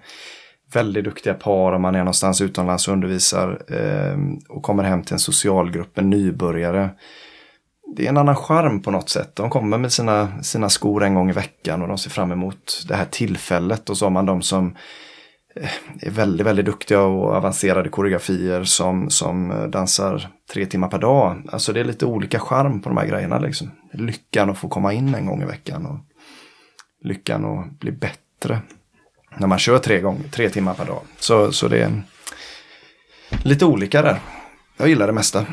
väldigt duktiga par och man är någonstans utomlands och undervisar eh, och kommer hem till en socialgrupp med nybörjare. Det är en annan charm på något sätt. De kommer med sina, sina skor en gång i veckan och de ser fram emot det här tillfället. Och så har man de som är väldigt, väldigt duktiga och avancerade koreografier som, som dansar tre timmar per dag. Alltså det är lite olika charm på de här grejerna. Liksom. Lyckan att få komma in en gång i veckan och lyckan att bli bättre när man kör tre, gånger, tre timmar per dag. Så, så det är lite olika där. Jag gillar det mesta.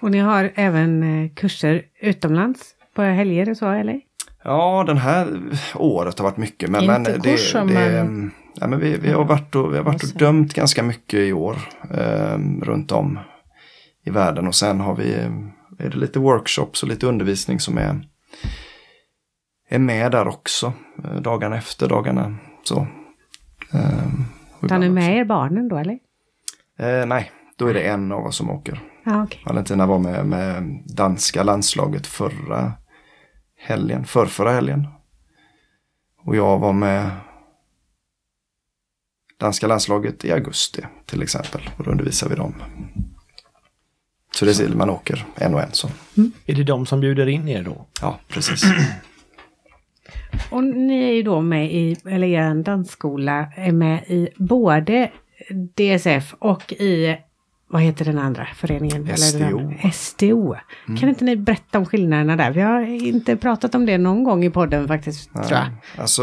Och ni har även eh, kurser utomlands på helger och så, eller? Ja, den här året har varit mycket. Men, Inte men det, kurser, det, men- Ja, men vi, vi har varit och, vi har varit och dömt ganska mycket i år. Eh, runt om i världen. Och sen har vi eh, är det lite workshops och lite undervisning som är, är med där också. Eh, dagarna efter, dagarna så. Eh, Tar ni med er barnen då, eller? Eh, nej, då är det en av oss som åker. Ja, okej. Valentina var med, med danska landslaget förra helgen, förrförra helgen. Och jag var med danska landslaget i augusti till exempel. Och då undervisar vi dem. Så det är så man åker en och en så. Är det de som bjuder in er då? Ja, precis. Och ni är ju då med i, eller er dansskola är med i både DSF och i, vad heter den andra föreningen? Eller SDO. den- SDO. Kan inte ni berätta om skillnaderna där? Vi har inte pratat om det någon gång i podden faktiskt, tror jag. Alltså,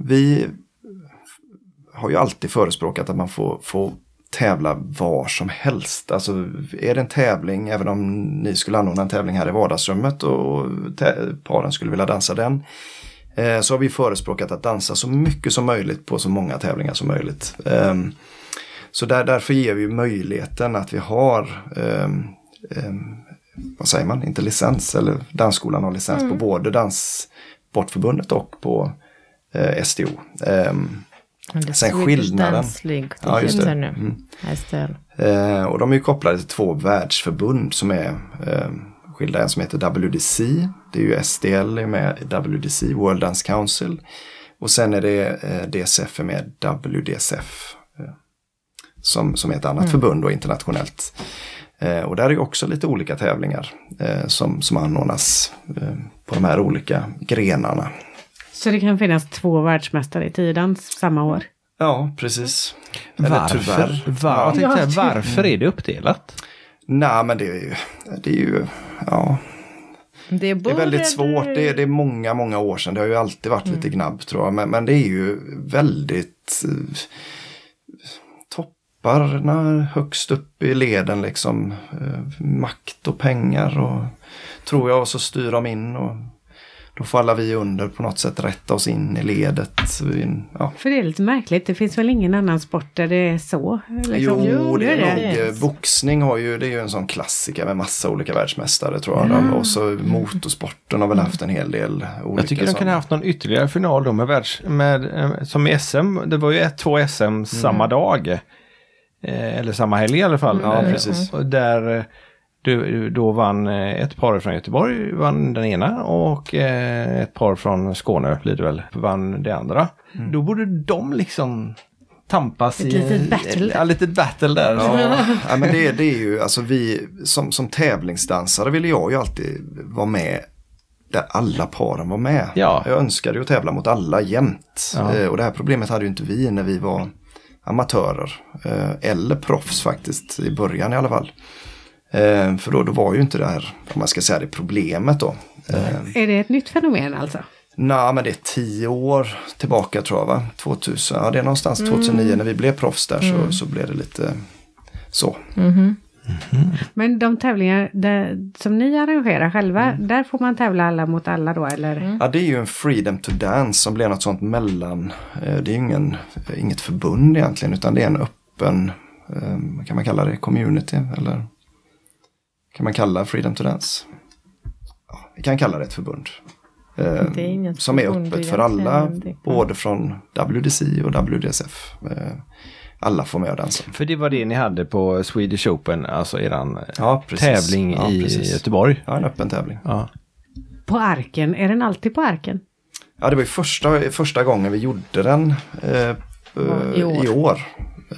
vi har ju alltid förespråkat att man får, får tävla var som helst. Alltså, är det en tävling, även om ni skulle anordna en tävling här i vardagsrummet och paren skulle vilja dansa den, eh, så har vi förespråkat att dansa så mycket som möjligt på så många tävlingar som möjligt. Ehm, så där, därför ger vi möjligheten att vi har ehm, ehm, vad säger man, inte licens, eller dansskolan har licens på både Danssportförbundet och på eh. Ehm, Men det är Sen skillnaden. Ja, just det. Mm. Eh, och de är kopplade till två världsförbund som är eh, skilda. En som heter WDC, det är ju SDL är med WDC, World Dance Council. Och sen är det eh, DSF är med WDSF. Som, som är ett annat förbund då internationellt. Och där är också lite olika tävlingar som, som anordnas på de här olika grenarna. Så det kan finnas två världsmästare i tiodans samma år? Ja, precis. Eller Varför? tyvärr. Var, Ja, säga, varför är det uppdelat? Nej, men det är ju, det är ju ja, Det, Det är väldigt svårt. Det är, det är många, många år sedan. Det har ju alltid varit lite gnabb tror jag. Men, men det är ju väldigt eh, topparna högst upp i leden liksom. Eh, makt och pengar och tror jag. Och så styr de in och då får alla vi under på något sätt rätta oss in i ledet. Ja. För det är lite märkligt, det finns väl ingen annan sport där det är så? liksom? Jo, det är nog, eh, boxning har ju, det är ju en sån klassiker med massa olika världsmästare tror jag. Och så motorsporten har väl haft en hel del olika Jag tycker de kunde ha haft någon ytterligare final då med världs... Med, eh, som i SM. Det var ju ett, två SM samma dag. Eh, eller samma helg i alla fall. Ja, precis. och där du, då vann eh, ett par från Göteborg, vann den ena och eh, ett par från Skåne blir det väl, vann det andra. Då borde de liksom tampas Ett i... litet battle. Ja, litet battle där. Ja, ja, men det, det är ju, alltså vi som, som tävlingsdansare ville jag ju alltid vara med där alla paren var med. Ja. Jag önskade ju att tävla mot alla jämt. Ja. Eh, och det här problemet hade ju inte vi när vi var amatörer. Eller proffs faktiskt, i början i alla fall. Eh, för då, då var ju inte det här, om man ska säga det, problemet då. Eh, Är det ett nytt fenomen alltså? Nej, men det är tio år tillbaka tror jag va? 2000, ja det är någonstans 2009 när vi blev proffs där så, så blev det lite så. Men de tävlingar där, som ni arrangerar själva, Mm. där får man tävla alla mot alla då eller? Ja, det är ju en Freedom to Dance som blir något sånt mellan, eh, det är ju ingen, inget förbund egentligen utan det är en öppen, eh, vad kan man kalla det, community eller kan man kalla Freedom to Dance? Ja, vi kan kalla det ett förbund. Eh, Det är inget som är öppet för alla, det- både från WDC och WDSF. Eh, alla får med och dansa. För det var det ni hade på Swedish Open, alltså eran eh, Ja, precis. tävling Ja, i precis. Göteborg. Ja, en öppen tävling. Ja. På arken, är den alltid på arken? Ja, det var ju första, första gången vi gjorde den eh, eh, i år. i år.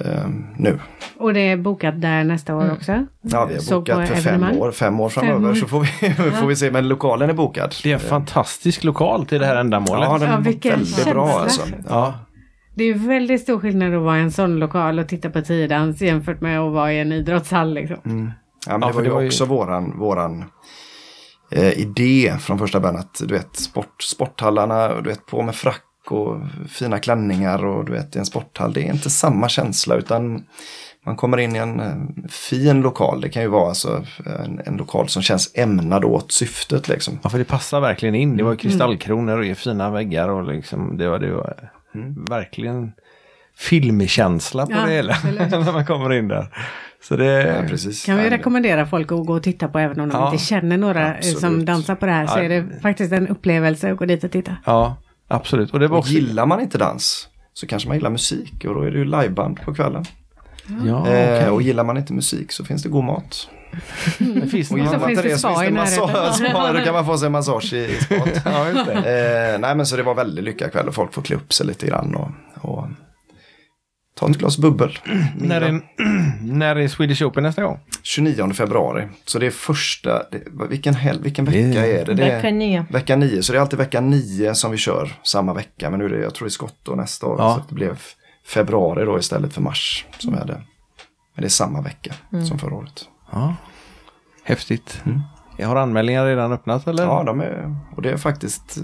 Eh, nu. Och det är bokat där nästa år också? Ja, vi har Så bokat för fem år, fem år Fem framöver år. så får vi, får vi se. Men lokalen är bokad. Det är en fantastisk lokal till det här ändamålet. Ja, den Ja, är vilken väldigt bra känsla. alltså. Ja. Det är ju väldigt stor skillnad att vara i en sån lokal och titta på tiodans jämfört med att vara i en idrottshall. Liksom. Ja, men Ja, det för var det ju var ju- också våran, våran eh, idé från första början att du vet sport, sporthallarna, du vet på med frack och fina klänningar och du vet i en sporthall. Det är inte samma känsla utan man kommer in i en eh, fin lokal. Det kan ju vara alltså en, en lokal som känns ämnad åt syftet liksom. ja, för det passar verkligen in. Det var kristallkronor och fina väggar och liksom det var, det var verkligen filmkänsla på Ja, det hela absolut. när man kommer in där. Så det, Ja. Kan vi rekommendera folk att gå och titta på även om de Ja, inte känner några eh, som absolut. dansar på det här så Ja. är det faktiskt en upplevelse att gå dit och titta. ja, absolut. Och det var Och också... gillar man inte dans så kanske man gillar musik och då är det ju liveband på kvällen. Ja, eh, okej. och gillar man inte musik så finns det god mat. det finns Och gillar man inte det så finns det massage, spa, då kan man få sig en massage i, i spat. Ja, eh, nej men så det var väldigt lyckad kväll och folk får klä upp sig lite grann och, och ta ett glas bubbel. när, är, när är Swedish Open nästa gång? 29 februari. Så det är första, det, vilken, hel, vilken vecka är det? det är, Vecka nio. Vecka 9, så det är alltid vecka 9 som vi kör samma vecka. Men nu är det, jag tror det är skott då nästa år. Ja. Så det blev februari då istället för mars som är det. Men det är samma vecka som förra året. Ja. Häftigt. Jag har anmälningar redan öppnat eller? Ja, de är, och det har faktiskt eh,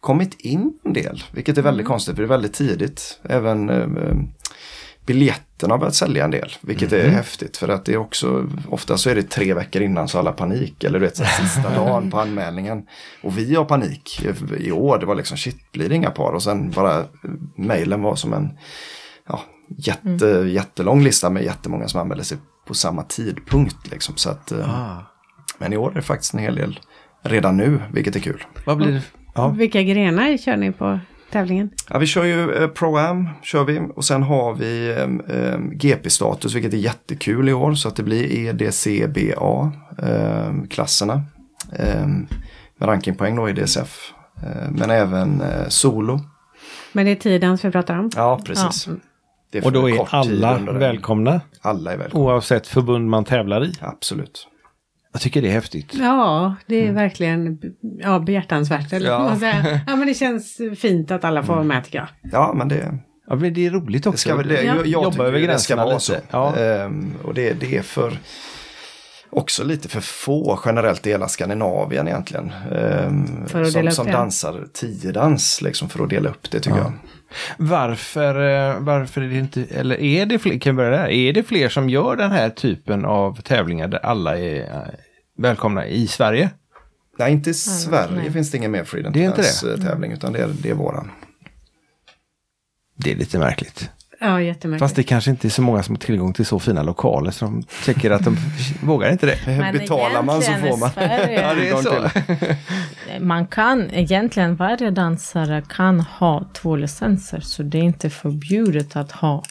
kommit in en del, vilket är väldigt konstigt för det är väldigt tidigt. Även eh, biljetterna har börjat sälja en del, vilket är häftigt för att det är också, ofta så är det tre veckor innan så alla panik, eller du vet sista dagen på anmälningen. Och vi har panik i år, det var liksom shit, blir det inga par? Och sen bara mejlen var som en ja, jätte, jättelång lista med jättemånga som anmälde sig på samma tidpunkt. Liksom, så att, eh, Ah. men i år är det faktiskt en hel del redan nu, vilket är kul. Vad blir det? Ja. Vilka grenar kör ni på tävlingen? Ja, vi kör ju eh, Pro-Am kör vi och sen har vi eh, eh, GP-status vilket är jättekul i år så att det blir E EDCBA eh, klasserna. Eh, med rankingpoäng då i DSF. Eh, men även eh, solo. Men det är tiodans vi pratar om. Ja, precis. Är Och då är alla välkomna Alla är välkomna. oavsett förbund man tävlar i. Absolut. Jag tycker det är häftigt. Ja, det är verkligen ja, behjärtansvärt. Eller Ja. ja. Ja, men det känns fint att alla får vara med tycker jag. Ja, men det, Ja, men det är roligt det också. ska det. Ja. Jag, jag Jobba det ska vara lite. så. Ja. Ehm, och det, det är för också lite för få generellt i hela Skandinavien egentligen. Ehm, För att som, dela upp som det. dansar tiodans liksom för att dela upp det tycker jag. Varför, eh, varför är det inte, eller är det fler, kan börja där, är det fler som gör den här typen av tävlingar där alla är välkomna i Sverige? Nej, inte i Sverige nej. finns det ingen mer Freedom Det är inte det? eh, tävling utan det är, det är våran. Det är lite märkligt. Ja, jättemärkligt. Fast det kanske inte är så många som har tillgång till så fina lokaler så de tycker att de vågar inte det. Men Betalar man så får man Ja, det är så. Man kan, egentligen varje dansare kan ha två licenser, så det är inte förbjudet att ha.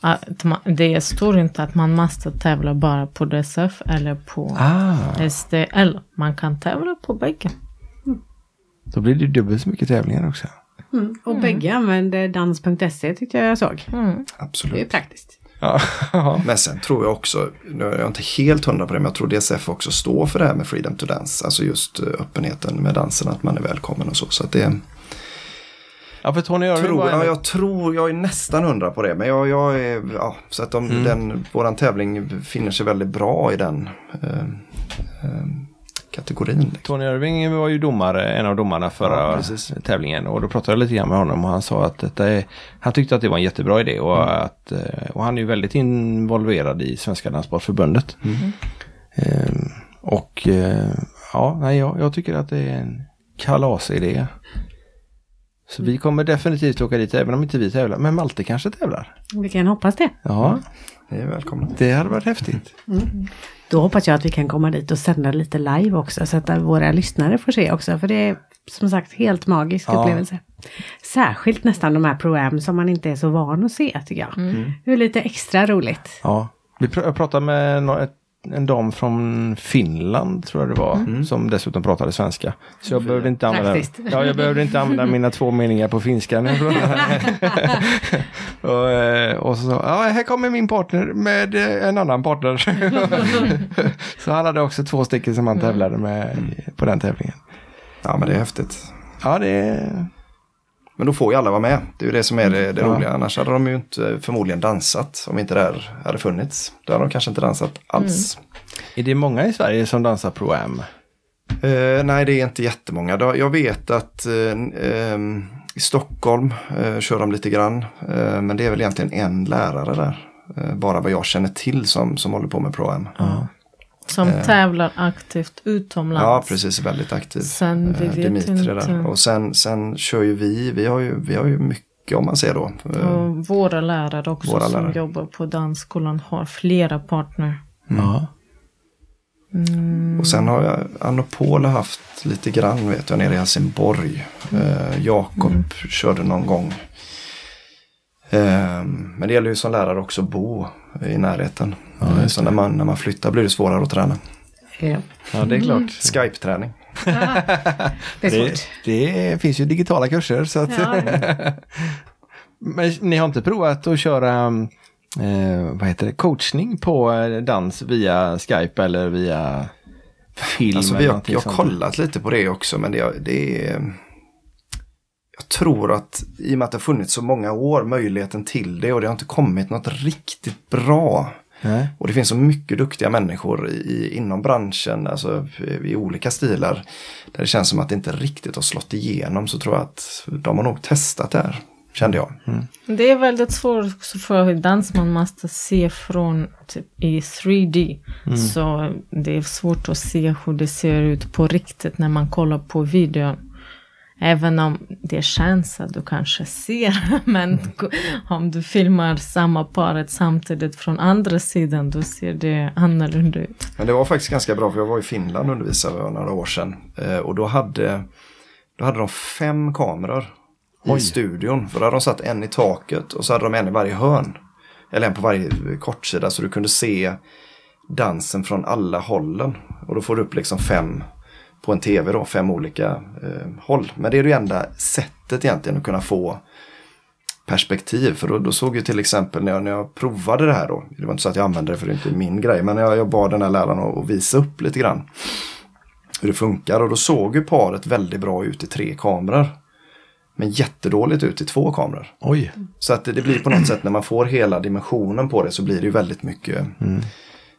Att man, det står inte att man måste tävla bara på DSF eller på Ah, SDL. Man kan tävla på bägge. då blir det dubbelt så mycket tävlingar också. Mm. Och bägge använder dans.se tyckte jag jag såg. Mm. Det är Absolut. praktiskt. Ja. Men sen tror jag också, nu är jag inte helt hundra på det, men jag tror DSF också står för det här med Freedom to Dance. Alltså just eh, öppenheten med dansen, att man är välkommen och så. Så att det ja, för Tony Irving tror, var ja, jag tror, jag är nästan hundra på det. Men jag, jag är, ja, så att de, den, våran tävling finner sig väldigt bra i den eh, eh, kategorin. Liksom. Tony Irving var ju domare, en av domarna förra Ja, tävlingen och då pratade jag lite grann med honom och han sa att detta är, han tyckte att det var en jättebra idé och, Mm. att, eh, och han är ju väldigt involverad i Svenska Danssportförbundet. Mm. Ehm, och eh, ja, nej, jag, jag tycker att det är en kalasidé. Så vi kommer definitivt åka dit även om inte vi tävlar. Men Malte kanske tävlar. Vi kan hoppas det. Ja, Ni är välkomna. det hade varit häftigt. Då hoppas jag att vi kan komma dit och sända lite live också så att våra lyssnare får se också. För det är som sagt helt magisk Ja. upplevelse. Särskilt nästan de här program som man inte är så van att se tycker jag. Det är lite extra roligt. Ja, vi pr- jag pratade med ett, en dam från Finland tror jag det var. Som dessutom pratade svenska. Så jag behövde inte använda, Praktiskt. ja, jag behövde inte använda mina två meningar på finska. pratade. och, eh, och så sa ja, här kommer min partner med eh, en annan partner. så han hade också två stycken som han tävlade med på den tävlingen. Ja, men det är häftigt. Ja, det är... Men då får ju alla vara med. Det är ju det som är det, det Ja. roliga. Annars hade de ju inte förmodligen dansat om inte det här hade funnits. Då hade de kanske inte dansat alls. Är det många i Sverige som dansar pro-am? Eh, nej, det är inte jättemånga. Jag vet att eh, ehm, i Stockholm eh, kör de lite grann. Eh, men det är väl egentligen en lärare där. Eh, bara vad jag känner till som, som håller på med Pro-Am. Ja. Som tävlar aktivt utomlands. Ja, precis. Väldigt aktiv. Sen vi Eh, vet inte. där. Och sen, sen kör ju vi. Vi har ju, vi har ju mycket om man ser då. Eh, Och våra lärare också Våra som lärare. jobbar på dansskolan har flera partner. Ja. Och sen har jag Anopol har haft lite grann vet jag nere i Helsingborg. Eh, Jakob körde någon gång. Eh, men det gäller ju som lärare också att bo i närheten. Eh, så när man, när man flyttar blir det svårare att träna. Ja, ja, det är klart. Skype-träning. det är Det, svårt. det finns ju digitala kurser så att... Ja, Men ni har inte provat att köra eh, vad heter det, coachning på eh, dans via Skype eller via film? Alltså eller vi har, jag har kollat lite på det också men det, det är... Jag tror att i och med att det har funnits så många år möjligheten till det och det har inte kommit något riktigt bra. Nej. Och det finns så mycket duktiga människor i, inom branschen, alltså i olika stilar. Där det känns som att det inte riktigt har slått igenom så tror jag att de har nog testat det här, kände jag. Det är väldigt svårt också för dans man måste se från typ, i 3D. Så det är svårt att se hur det ser ut på riktigt när man kollar på videon. Även om det känns att du kanske ser, men om du filmar samma paret samtidigt från andra sidan, då ser det annorlunda ut. Men det var faktiskt ganska bra för jag var i Finland och undervisade för några år sedan. Eh, och då hade, då hade de fem kameror i studion. För då hade de satt en i taket och så hade de en i varje hörn. Eller en på varje kortsida så du kunde se dansen från alla hållen. Och då får du upp liksom fem på en tv då, fem olika eh, håll. Men det är det enda sättet egentligen att kunna få perspektiv. För då, då såg ju till exempel när jag, när jag provade det här då. Det var inte så att jag använde det för det är inte min grej. Men jag, jag bad den här läraren att, att visa upp lite grann. Hur det funkar. Och då såg ju paret väldigt bra ut i tre kameror. Men jättedåligt ut i två kameror. Oj. Så att det, det blir på något sätt när man får hela dimensionen på det så blir det ju väldigt mycket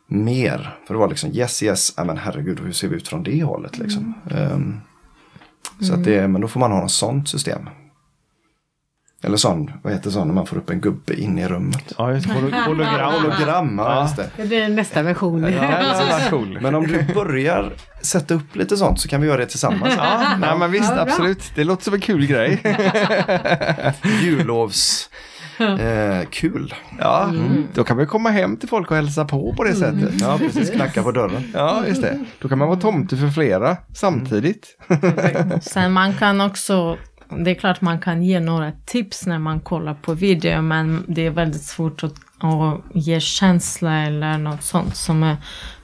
mer. För det var liksom yes yes, ja, men herregud hur ser vi ut från det hållet liksom. Ehm, så att det, men då får man ha något sånt system. Eller sån, vad heter sån när man får upp en gubbe in i rummet? Ja, just Hologram. Hologram, ja, just det. Det blir nästa version. Ja, cool. Men om du börjar sätta upp lite sånt så kan vi göra det tillsammans. Ja, nej, men visst, absolut. Det låter som en kul grej. Jullovs... Eh, kul. Ja, då kan man komma hem till folk och hälsa på på det sättet. Ja, precis. Knacka på dörren. Ja, just det. Då kan man vara tomte för flera samtidigt. Sen man kan också, det är klart man kan ge några tips när man kollar på video, men det är väldigt svårt att, att ge känsla eller något sånt som är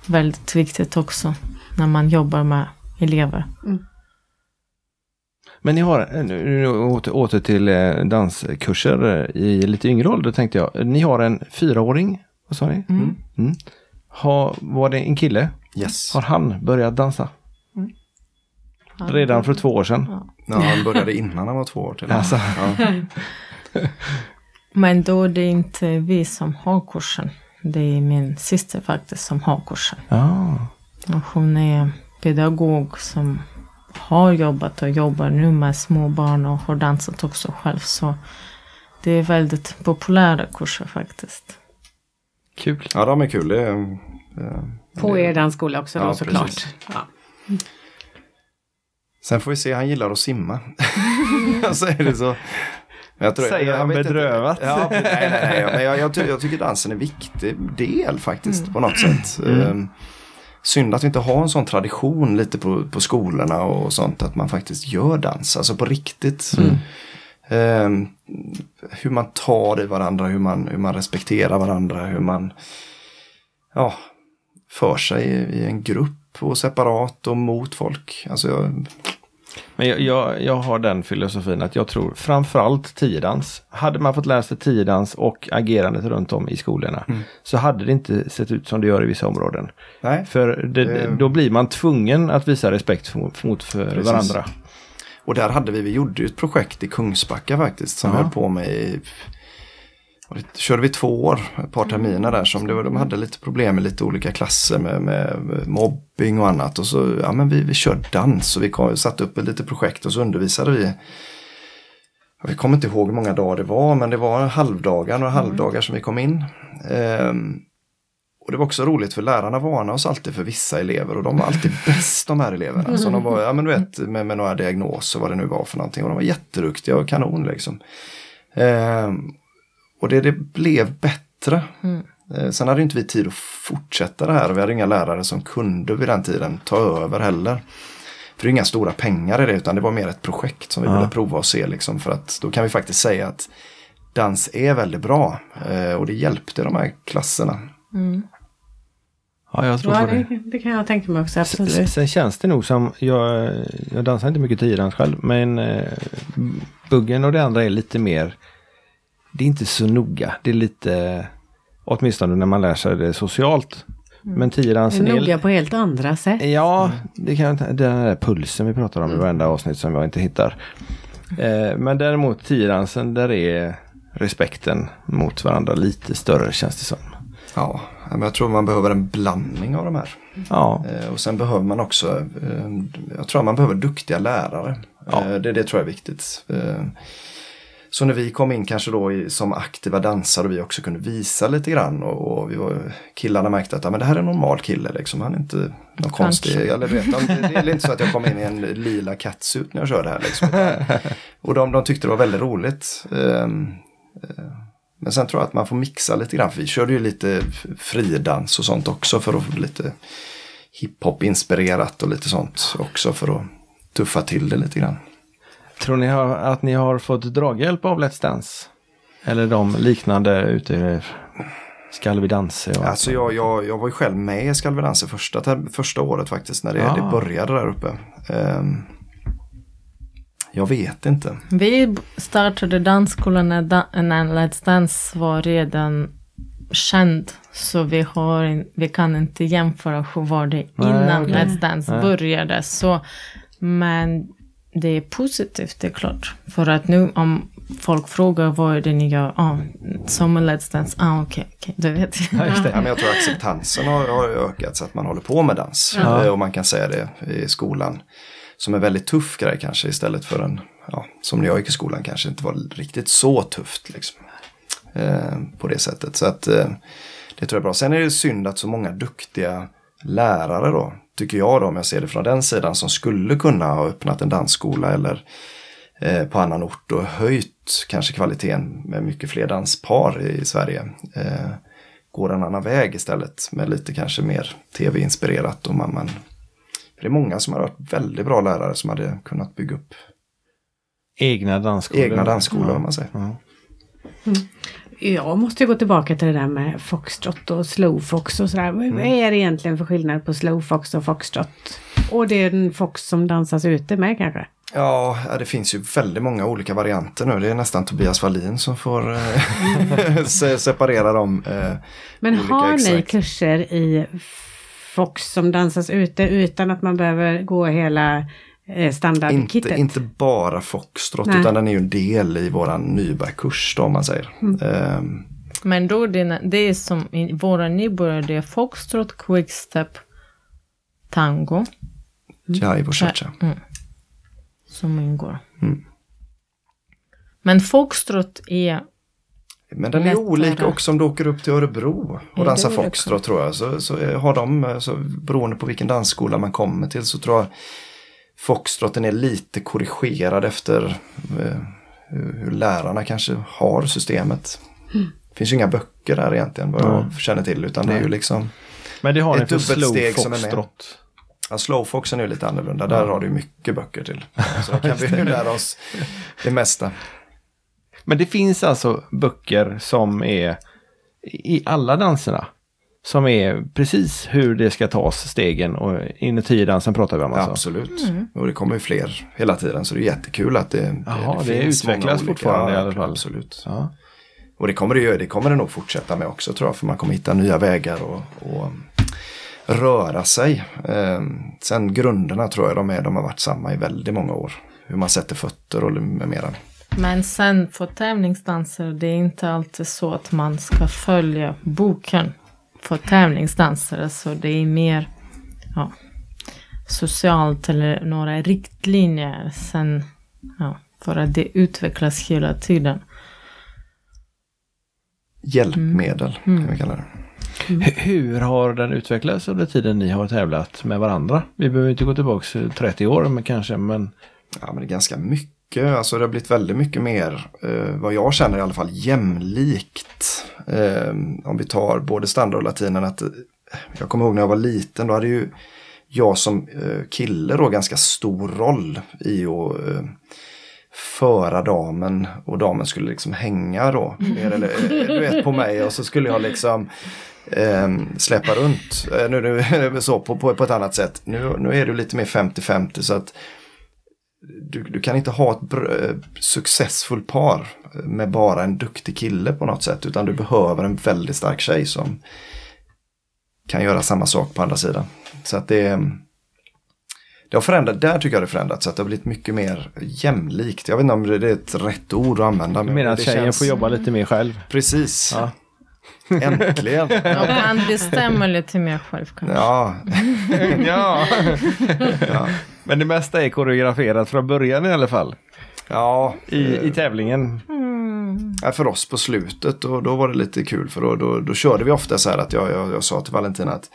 väldigt viktigt också när man jobbar med elever. Men ni har, nu, nu åter, åter till eh, danskurser eh, i lite yngre ålder tänkte jag. Ni har en fyraåring, vad sa ni? Mm. Mm. Har, var det en kille? Yes. Har han börjat dansa? Redan för två år sedan? Ja, han började innan han var två år till. Alltså. Ja. Men då är det inte vi som har kursen. Det är min syster faktiskt som har kursen. Ja. Och hon är pedagog som har jobbat och jobbar nu med små barn och har dansat också själv. Så det är väldigt populära kurser faktiskt. Kul. ja, de är kul. Det är, eh, På er dansskola också då Ja, såklart. precis. Ja. Sen får vi se, han gillar att simma. Jag säger det så. Jag Säger jag han inte- bedrövat. Ja, nej, nej, nej. Men jag, jag, jag tycker dansen är en viktig del faktiskt på något sätt. Ehm, Synd att vi inte har en sån tradition lite på, på skolorna och sånt att man faktiskt gör dans, alltså på riktigt. Ehm, hur man tar i varandra, hur man, hur man respekterar varandra, hur man ja, för sig i, i en grupp och separat och mot folk. Alltså jag, Men jag, jag, jag har den filosofin att jag tror framförallt tiodans. Hade man fått lära sig tiodans och agerandet runt om i skolorna så hade det inte sett ut som det gör i vissa områden. nej. För det, Det- då blir man tvungen att visa respekt för, mot för Precis. varandra. Och där hade vi, vi gjorde ett projekt i Kungsbacka faktiskt som Ja. höll på med i, och det körde vi två år, ett par terminer där som det var, de hade lite problem med lite olika klasser med, med mobbing och annat. Och så, ja men vi, vi körde dans och vi kom, satte upp ett litet projekt och så undervisade vi. Jag kommer inte ihåg hur många dagar det var men det var halvdagar, några halvdagar som vi kom in. Ehm, och det var också roligt för lärarna varnade oss alltid för vissa elever och de var alltid bäst de här eleverna. Så de var, ja men du vet, med, med några diagnoser vad det nu var för någonting och de var jätteduktiga och kanon liksom. Ehm, och det, det blev bättre. Eh, sen hade inte vi tid att fortsätta det här och vi hade inga lärare som kunde vid den tiden ta över heller. För det är inga stora pengar i det utan det var mer ett projekt som vi Ja. ville prova och se liksom för att då kan vi faktiskt säga att dans är väldigt bra eh, och det hjälpte de här klasserna. Ja, jag tror Ja, på det. det, det kan jag tänka mig också, absolut. Sen känns det nog som, jag, jag dansar inte mycket tiodans själv, men eh, buggen och det andra är lite mer, det är inte så noga. Det är lite, åtminstone när man lär sig det socialt. Men tiodansen är... Noga på helt andra sätt. Ja, det kan jag inte- den där pulsen vi pratar om i varenda avsnitt som jag inte hittar. Eh, men däremot tiodansen, där är respekten mot varandra lite större känns det som. Ja, men jag tror man behöver en blandning av de här. Ja, Eh, och sen behöver man också, eh, jag tror man behöver duktiga lärare. Ja. Det, det tror jag är viktigt. Så när vi kom in kanske då i, som aktiva dansare och vi också kunde visa lite grann och, och vi var, killarna märkte att ja, men det här är en normal kille liksom. Han är inte någon konstig. Eller vet, de, det, är inte så att jag kom in i en lila catsuit när jag körde här liksom. Och de, de tyckte det var väldigt roligt. Ehm, eh, Men sen tror jag att man får mixa lite grann. För vi körde ju lite fridans och sånt också för att få lite hiphop inspirerat och lite sånt också för att tuffa till det lite grann. Tror ni har, att ni har fått draghjälp av Let's Dance? Eller de liknande ute i Skall vi dansa? Och Alltså jag, jag, jag var ju själv med i Skal vi dansa första, första året faktiskt när det, Ah. det började där uppe. Ehm, jag vet inte. Vi startade dansskolan när, da- när Let's Dance var redan känd. Så vi, har vi kan inte jämföra hur var det innan okej. Let's Dance Nej. började. Så, men det är positivt, det är klart. För att nu om folk frågar vad är det ni gör? Ah, som en Let's Dance. Ah, okej, okej, du vet. Ja, just Ja, det. men jag tror acceptansen har, har ökat så att man håller på med dans. Ja. Eh, Och man kan säga det i skolan. Som en väldigt tuff grej kanske istället för en, ja, som när jag gick i skolan kanske inte var riktigt så tufft. Liksom. Eh, på det sättet. Så att eh, det tror jag är bra. Sen är det synd att så många duktiga lärare då, tycker jag då om jag ser det från den sidan, som skulle kunna ha öppnat en dansskola eller eh, på annan ort och höjt kanske kvaliteten med mycket fler danspar i, Sverige. Eh, går en annan väg istället med lite kanske mer tv-inspirerat. Och man, man, det är många som har varit väldigt bra lärare som hade kunnat bygga upp Egna dansskolor. egna dansskolor om man säger. Ja. Jag måste gå tillbaka till det där med foxtrot och slowfox och sådär. Vad Mm. är det egentligen för skillnad på slowfox och foxtrot? Och det är en fox som dansas ute med kanske? Ja, det finns ju väldigt många olika varianter nu. Det är nästan Tobias Wallin som får eh, se- separera dem. Eh, Men har ni exakt. kurser i fox som dansas ute utan att man behöver gå hela eh, Inte, standardkittet? inte bara foxtrot Nej. utan den är ju en del i våran nybörjarkurs då om man säger. Mm. Ehm, Men då det, det är som i våra nybörjare, det är foxtrot, quickstep, tango jive och cha-cha. som ingår. Mm. Men foxtrot är, Men den är Lättare. olika också om du åker upp till Örebro och dansar är foxtrot tror jag. Så, så är- har de, eh, så beroende på vilken dansskola man kommer till så tror jag foxtroten är lite korrigerad efter eh, hur, lärarna kanske har systemet. Det finns ju inga böcker där egentligen vad jag känner till utan det är ju liksom Men det har ni Ett för slow dubbelsteg som är med. foxtrot. Ja, slowfoxen är ju lite annorlunda. Där har du mycket böcker till. Så då kan vi ju lära oss det mesta. Men det finns alltså böcker som är i alla danserna. Som är precis hur det ska tas stegen och inuti dansen pratar vi om alltså. absolut. Och det kommer ju fler hela tiden så det är jättekul att det, Jaha, det finns många utvecklas fortfarande i alla fall. Absolut. Ja. Och det kommer det, ju, det kommer det nog fortsätta med också tror jag. För man kommer hitta nya vägar och, och röra sig. Ehm, sen grunderna tror jag de, är, de har varit samma i väldigt många år. Hur man sätter fötter och med mera. men sen för tävlingsdanser, det är inte alltid så att man ska följa boken för tävlingsdansare. Så det är mer ja, socialt eller några riktlinjer. Sen, ja, för att det utvecklas hela tiden. Hjälpmedel kan vi kalla det. H- Hur har den utvecklats under tiden ni har tävlat med varandra? Vi behöver inte gå tillbaka 30 år men kanske men Ja, men det är ganska mycket. Alltså det har blivit väldigt mycket mer, eh, vad jag känner i alla fall, jämlikt. Eh, om vi tar både standard och latinen. Att, eh, jag kommer ihåg när jag var liten, då hade ju jag som eh, kille då ganska stor roll i att eh, föra damen och damen skulle liksom hänga då. Mer eller, eh, du vet, på mig och så skulle jag liksom eh, släppa runt. Eh, nu, nu är det så på, på, på ett annat sätt. Nu, nu är det lite mer 50-50 så att du, du kan inte ha ett eh, successfullt par med bara en duktig kille på något sätt. Utan du behöver en väldigt stark tjej som kan göra samma sak på andra sidan. Så att det, det har förändrat, där tycker jag det förändrats. Så att det har blivit mycket mer jämlikt. Jag vet inte om det är ett rätt ord att använda. du menar att tjejen känns- får jobba lite mer själv? Precis. Ja. Äntligen. Och kan bestämma lite mer själv kanske. Ja, ja. ja. Men det mesta är koreograferat från början i alla fall. ja I, eh, i tävlingen. Ja, för oss på slutet och då var det lite kul för då, då, då körde vi ofta så här att jag, jag, jag sa till Valentina att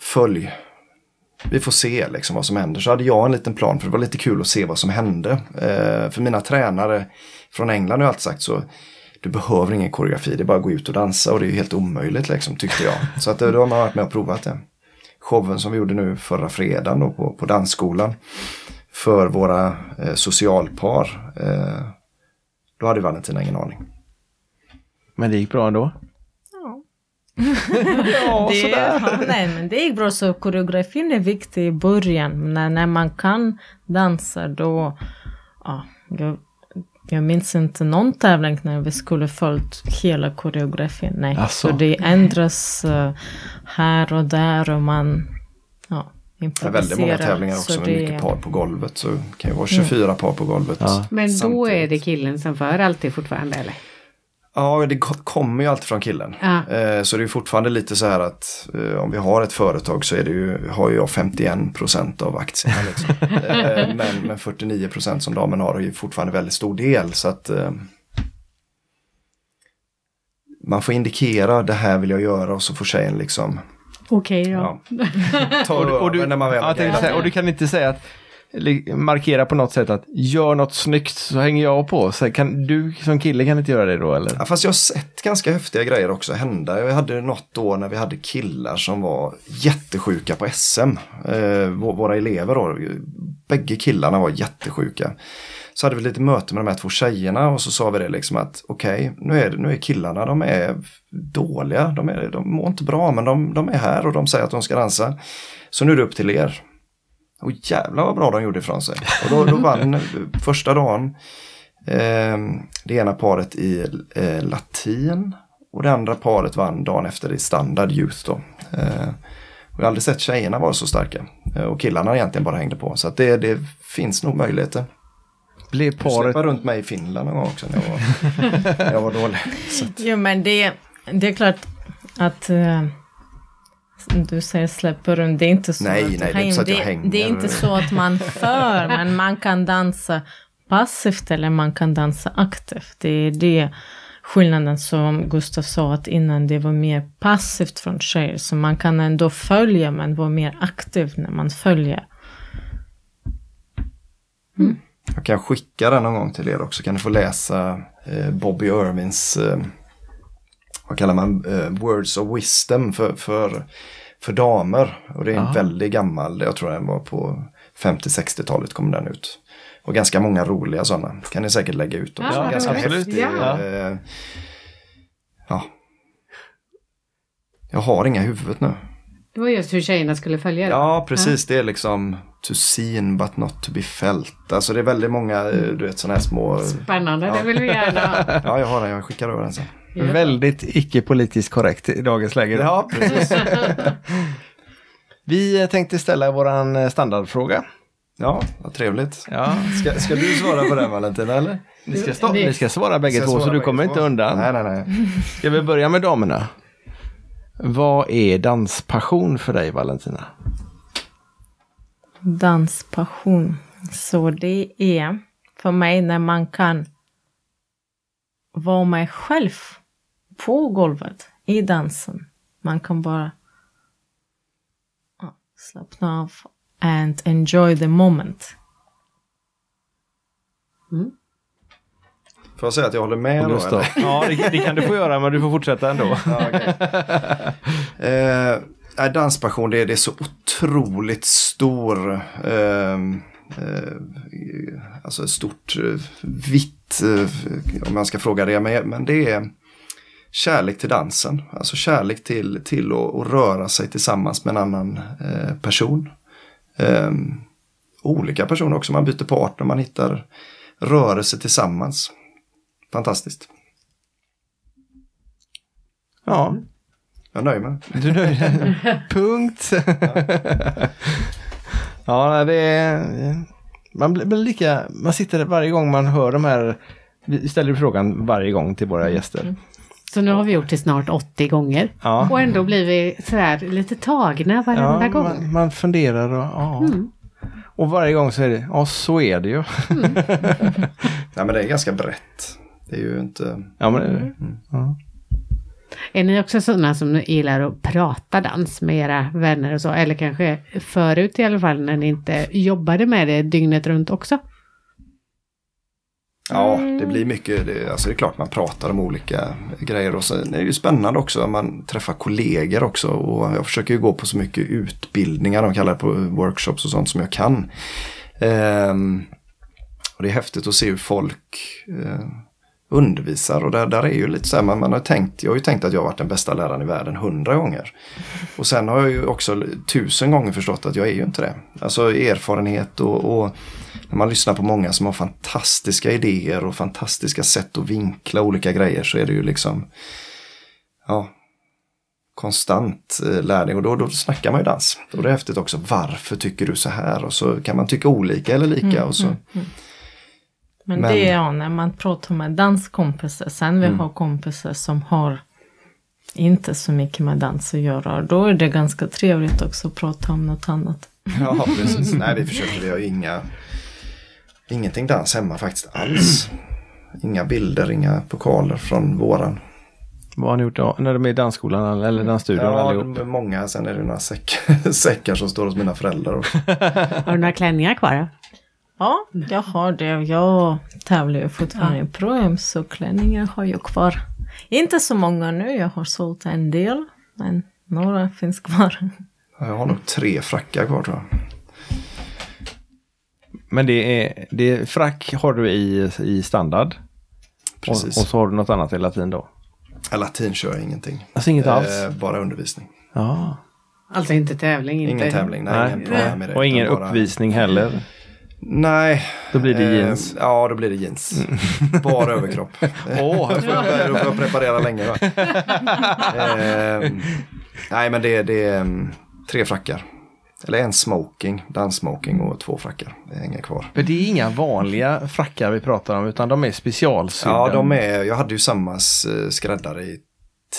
följ. Vi får se liksom vad som händer. Så hade jag en liten plan för det var lite kul att se vad som hände. Eh, för mina tränare från England har alltid sagt så. Du behöver ingen koreografi, det är bara att gå ut och dansa och det är ju helt omöjligt liksom tyckte jag. Så att då har man varit med och provat det. Showen som vi gjorde nu förra fredagen då på, på dansskolan. För våra eh, socialpar. Eh, då hade Valentina ingen aning. Men det gick bra ändå. ja, Det, sådär. ja, nej, men det gick bra. Så koreografin är viktig i början. Men när, när man kan dansa då... Ja, jag, minns inte någon tävling när vi skulle följt hela koreografin. Nej, Asså? så det ändras eh, här och där och man ja, Det är väldigt många tävlingar också Så med det- mycket par på golvet. Så det kan ju vara 24 par på golvet. Ja. Men då samtidigt. är det killen som för alltid fortfarande eller? Ja, det ko- kommer ju alltid från killen. Ja. Eh, Så det är fortfarande lite så här att eh, om vi har ett företag så är det ju, har ju jag 51 procent av aktierna. Liksom. Eh, men, men 49 procent som damen har är ju fortfarande väldigt stor del. Så att man får indikera det här vill jag göra och så får tjejen liksom Okej då. ja, ta Och, och, du, när man väl ja, och du kan inte säga att markera på något sätt att gör något snyggt så hänger jag på. Så kan, du som kille kan inte göra det då eller? Ja, fast jag har sett ganska häftiga grejer också hända. Jag hade något år när vi hade killar som var jättesjuka på SM. Eh, våra elever då, bägge killarna var jättesjuka. Så hade vi lite möte med de här två tjejerna och så sa vi det liksom att okej, nu, är, nu är killarna, de är dåliga, de, är, de mår inte bra men de, de är här och de säger att de ska dansa. Så nu är det upp till er. Och jävlar vad bra de gjorde ifrån sig. Och då, då vann första dagen eh, det ena paret i eh, latin och det andra paret vann dagen efter i standard youth då. Eh, och jag har aldrig sett tjejerna vara så starka. Eh, och killarna egentligen bara hängde på. Så att det, det finns nog möjligheter. Blev paret... runt mig i Finland någon gång också när jag var, när jag var dålig. Så att, Jo, men det, det är klart att eh, du säger släpper runt, det är inte så Nej, att nej, det är inte så att jag det, hänger. det är inte så att man för, men man kan dansa passivt eller man kan dansa aktivt. Det är det skillnaden som Gustav sa att innan det var mer passivt från tjejer. Så man kan ändå följa men vara mer aktiv när man följer. jag kan skicka den någon gång till er också. Kan ni få läsa eh, Bobby Irvins eh, vad kallar man, eh, Words of Wisdom för, för, för damer. Och det är en Ja. väldigt gammal, jag tror den var på 50-60-talet kom den ut. Och ganska många roliga sådana. Kan ni säkert lägga ut också. Ja, ganska absolut. häftig. Ja. eh, ja. Jag har inga i huvudet nu. Det var just hur tjejerna skulle följa det. Ja, precis. Det är liksom to seen but not to be felt. Alltså det är väldigt många, eh, du vet sådana här små... Spännande, Ja. det vill vi gärna ha. Ja, jag har den. Jag skickar över den sen. Väldigt icke-politiskt korrekt i dagens läge. Ja, precis. Vi tänkte ställa våran standardfråga. Ja, vad trevligt. Ja. Ska, ska du svara på den Valentina eller? Ni ska, stå, Det- ni ska svara bägge Ska två så du kommer två? inte undan. Nej, nej, nej. Ska vi börja med damerna? Vad är danspassion för dig Valentina? Danspassion. Så det är för mig när man kan vara mig själv på golvet i dansen. Man kan bara slappna av and enjoy the moment. Får jag säga att jag håller med då? Eller? Ja, det, det kan du få göra men du får fortsätta ändå. Ja, okej. eh, danspassion, det är, det är så otroligt stor, ehm, eh, alltså stort, eh, vitt, eh, om man ska fråga det, men, men det är kärlek till dansen. Alltså kärlek till, till att, att röra sig tillsammans med en annan eh, person. Ehm, olika personer också, man byter partner, man hittar rörelse tillsammans. Fantastiskt. Ja, Jag nöjer mig. du är nöjd? Punkt. ja, nej, det är... Man blir blir lika... Man sitter varje gång man hör de här... Vi ställer frågan varje gång till våra gäster. Så nu har vi gjort det snart 80 gånger. Ja. Och ändå blir vi sådär lite tagna varenda Ja, gång. man, man funderar och ja. Mm. Och varje gång så är det, ja så är det ju. Ja, men det är ganska brett. Det är ju inte... Ja, men, det är det. ja. Är ni också sådana som gillar att prata dans med era vänner och så? Eller kanske förut i alla fall när ni inte jobbade med det dygnet runt också? Ja, det blir mycket. Det, alltså det är klart man pratar om olika grejer. Och sen är det ju spännande också. Man träffar kollegor också. Och jag försöker ju gå på så mycket utbildningar. De kallar det på workshops och sånt som jag kan. Ehm, och det är häftigt att se hur folk eh, undervisar. Och där, där är ju lite så här, man, man har tänkt, jag har ju tänkt att jag har varit den bästa läraren i världen hundra gånger. Och sen har jag ju också tusen gånger förstått att jag är ju inte det. Alltså erfarenhet och, och när man lyssnar på många som har fantastiska idéer och fantastiska sätt att vinkla olika grejer så är det ju liksom ja, konstant eh, lärning och då, då snackar man ju dans. Det är häftigt också, varför tycker du så här? Och så kan man tycka olika eller lika. och så. Men, Men- det är ja, när man pratar med danskompisar. Sen vi Mm. har kompisar som har inte så mycket med dans att göra. Då är det ganska trevligt också att prata om något annat. Ja, precis. Nej, vi försöker. Vi har inga, ingenting dans hemma faktiskt alls. Inga bilder, inga pokaler från våran. Vad har ni gjort då? När de är i dansskolan eller dansstudion Ja, allihop? är många. Sen är det några säck, säckar som står hos mina föräldrar. Och, Har du några klänningar kvar? då? Ja, jag har det. Jag tävlar ju fortfarande i pro så klänningar har jag kvar. Inte så många nu, jag har sålt en del. Men några finns kvar. jag har nog tre frackar kvar tror jag. Men det är, det är frack har du i, i standard. Och, Precis. och så har du något annat i latin då? Ja, Latin kör jag ingenting. Alltså inget alls? Eh, bara undervisning. Ja. Alltså inte tävling? Inte. Ingen tävling, nej, Nej. ingen med det. Och ingen bara- uppvisning heller? Nej. Då blir det Eh, jeans. Ja, då blir det jeans. Bara överkropp. Åh, jag, då får jag preparera länge. Va? eh, nej, men det, det är mm, tre frackar. Eller en smoking, danssmoking och två frackar. Det hänger kvar. För det är inga vanliga frackar vi pratar om utan de är specialsydda. Ja, de är, jag hade ju samma eh, skräddare i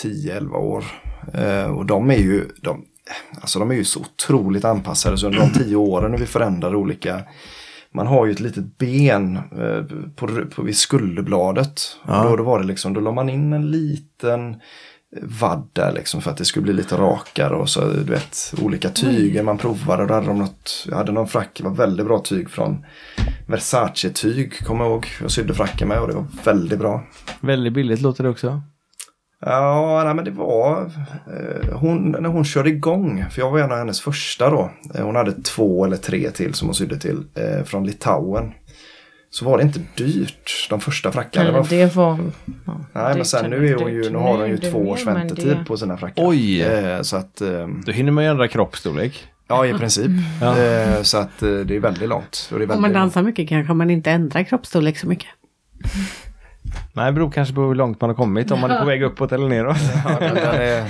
10-11 år. Eh, och de är ju, de, alltså de är ju så otroligt anpassade så under de 10 åren när vi förändrar olika man har ju ett litet ben eh, på, på, vid skulderbladet. Ja. Och då, då var det liksom, då la man in en liten vadd där liksom för att det skulle bli lite rakare och så du vet olika tyger man provade och då hade de något, jag hade någon frack, det var väldigt bra tyg från Versace-tyg, kommer jag ihåg. Jag sydde fracken med och det var väldigt bra. Väldigt billigt låter det också. Ja, nej, men det var eh, hon, när hon körde igång, för jag var en av hennes första då. Eh, hon hade två eller tre till som hon sydde till eh, från Litauen. Så var det inte dyrt, de första frackarna. Det var Det var... Ja, Nej, men sen nu är hon ju, nu har hon ju två års väntetid det- på sina frackar. Oj! Eh, så att, eh, Då hinner man ju ändra kroppsstorlek. ja i princip. Ja. Eh, så att eh, det är väldigt långt. Och det är Om väldigt man dansar mycket kanske man inte ändrar kroppsstorlek så mycket. Nej, det beror kanske på hur långt man har kommit. Om man är på väg uppåt eller neråt. Ja, men är,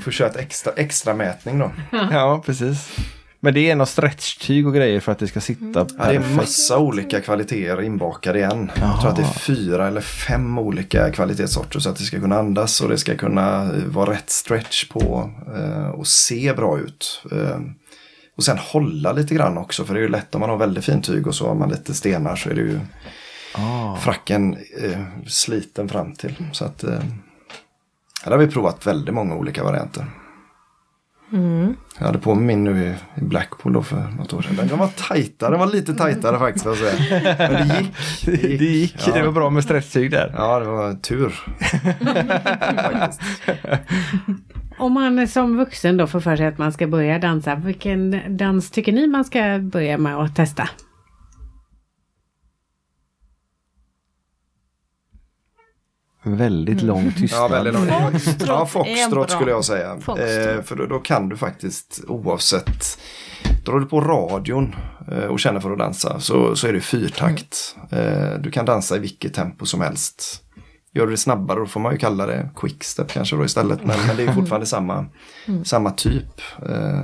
får köra ett extra, extra mätning då. ja, precis. Men det är något stretchtyg och grejer för att det ska sitta Ja, det är massa olika kvaliteter inbakade i en. Jag tror att det är fyra eller fem olika kvalitetssorter så att det ska kunna andas och det ska kunna eh, vara rätt stretch på eh, och se bra ut. Eh, och sen hålla lite grann också för det är ju lätt om man har väldigt fint tyg och så har man lite stenar så är det ju Ah. fracken sliten fram till. Så att här har vi provat väldigt många olika varianter. Jag hade på mig min nu i, Blackpool då för något år sedan. Den- var tajtare, den var lite tajtare faktiskt. får jag säga. Men det gick. Det gick, Ja. det var bra med stretchtyg där. Ja, det var tur. Om man som vuxen då får för sig att man ska börja dansa, vilken dans tycker ni man ska börja med att testa? Väldigt lång tystnad. Ja, väldigt långt. Foxtrot Ja, foxtrot skulle jag säga. Eh, för då, då kan du faktiskt oavsett Drar du på radion eh, och känner för att dansa så, så är det fyrtakt. Eh, du kan dansa i vilket tempo som helst. Gör du det snabbare då får man ju kalla det quickstep kanske då istället. Men, men det är fortfarande samma, samma typ. Eh,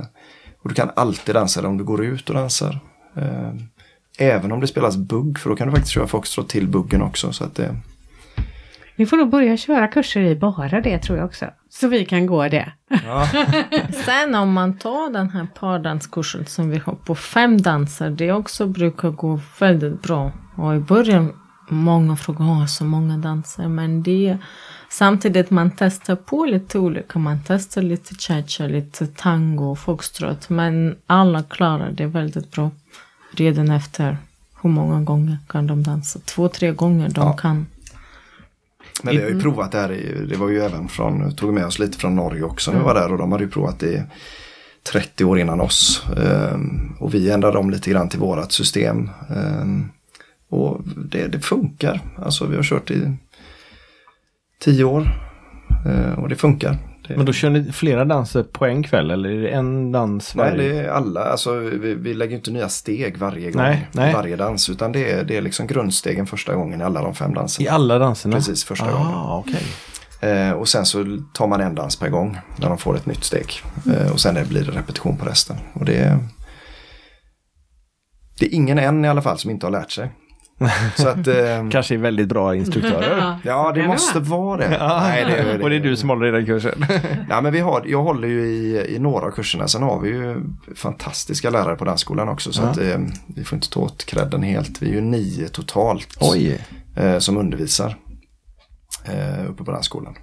och du kan alltid dansa det om du går ut och dansar. Eh, även om det spelas bugg för då kan du faktiskt köra foxtrot till buggen också. Så att det, Vi får nog börja köra kurser i bara det tror jag också. Så vi kan gå det. Sen om man tar den här pardanskursen som vi har på fem danser, det också brukar gå väldigt bra. Och i början, många frågar, åh så många danser, men det Samtidigt man testar på lite olika, man testar lite cha-cha, lite tango, foxtrot, men alla klarar det väldigt bra. Redan efter, hur många gånger kan de dansa? Två, tre gånger de Ja. kan. Men vi har ju provat det här, i- det var ju även från, tog med oss lite från Norge också när vi var där och de hade ju provat det i 30 år innan oss. Ehm, och vi ändrade om lite grann till vårat system. Ehm, och det, det funkar, alltså vi har kört i 10 år ehm, och det funkar. Det, Men då kör ni flera danser på en kväll eller är det en dans Nej, varje? det är alla, alltså vi, vi lägger inte nya steg varje gång, Nej, nej. varje dans, utan det är, det är liksom grundstegen första gången i alla de fem danserna. I alla danserna? Precis, första gången. ah, okej. Eh, och sen så tar man en dans per gång när de får ett nytt steg. Eh, och sen blir det repetition på resten. Och det är, det är ingen än i alla fall som inte har lärt sig. Så att, eh, Kanske är väldigt bra instruktörer. ja, det det måste vara det. Nej, det, är- Och det är du som håller i den kursen. Nej, men vi har, jag håller ju i, i några av kurserna. Sen har vi ju fantastiska lärare på den skolan också. Så Ja. att, eh, vi får inte ta åt credden helt. Vi är ju nio totalt Oj. eh, som undervisar eh, uppe på den skolan.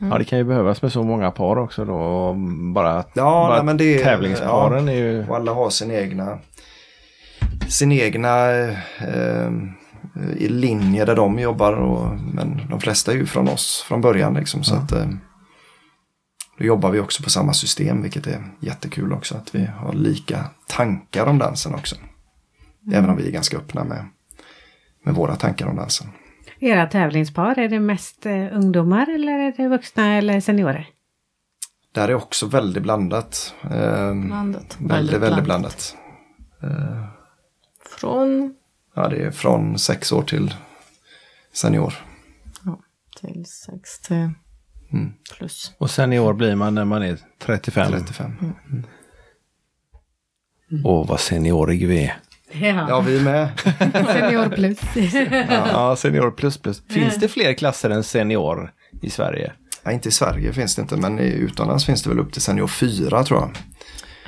Ja, det kan ju behövas med så många par också då. Bara, Ja, bara nej, men det tävlingsparen är ju... Och alla har sin egna, sin egna eh, i linje där de jobbar. Och, men de flesta är ju från oss från början. Liksom, så att, eh, då jobbar vi också på samma system, vilket är jättekul också. Att vi har lika tankar om dansen också. Även om vi är ganska öppna med, med våra tankar om dansen. Era tävlingspar, är det mest eh, ungdomar eller är det vuxna eller seniorer? Där är också väldigt blandat. Eh, Blandat. väldigt, väldigt blandat. Eh, Från ja, det är från sex år till senior. ja, till 60 Mm. plus. Och senior blir man när man är 35. 35. Åh, vad seniorig vi är. Ja, vi med. Senior plus. Ja, senior plus plus. Finns det fler klasser än senior i Sverige? Ja, inte i Sverige finns det inte, men utomlands finns det väl upp till senior 4 tror jag.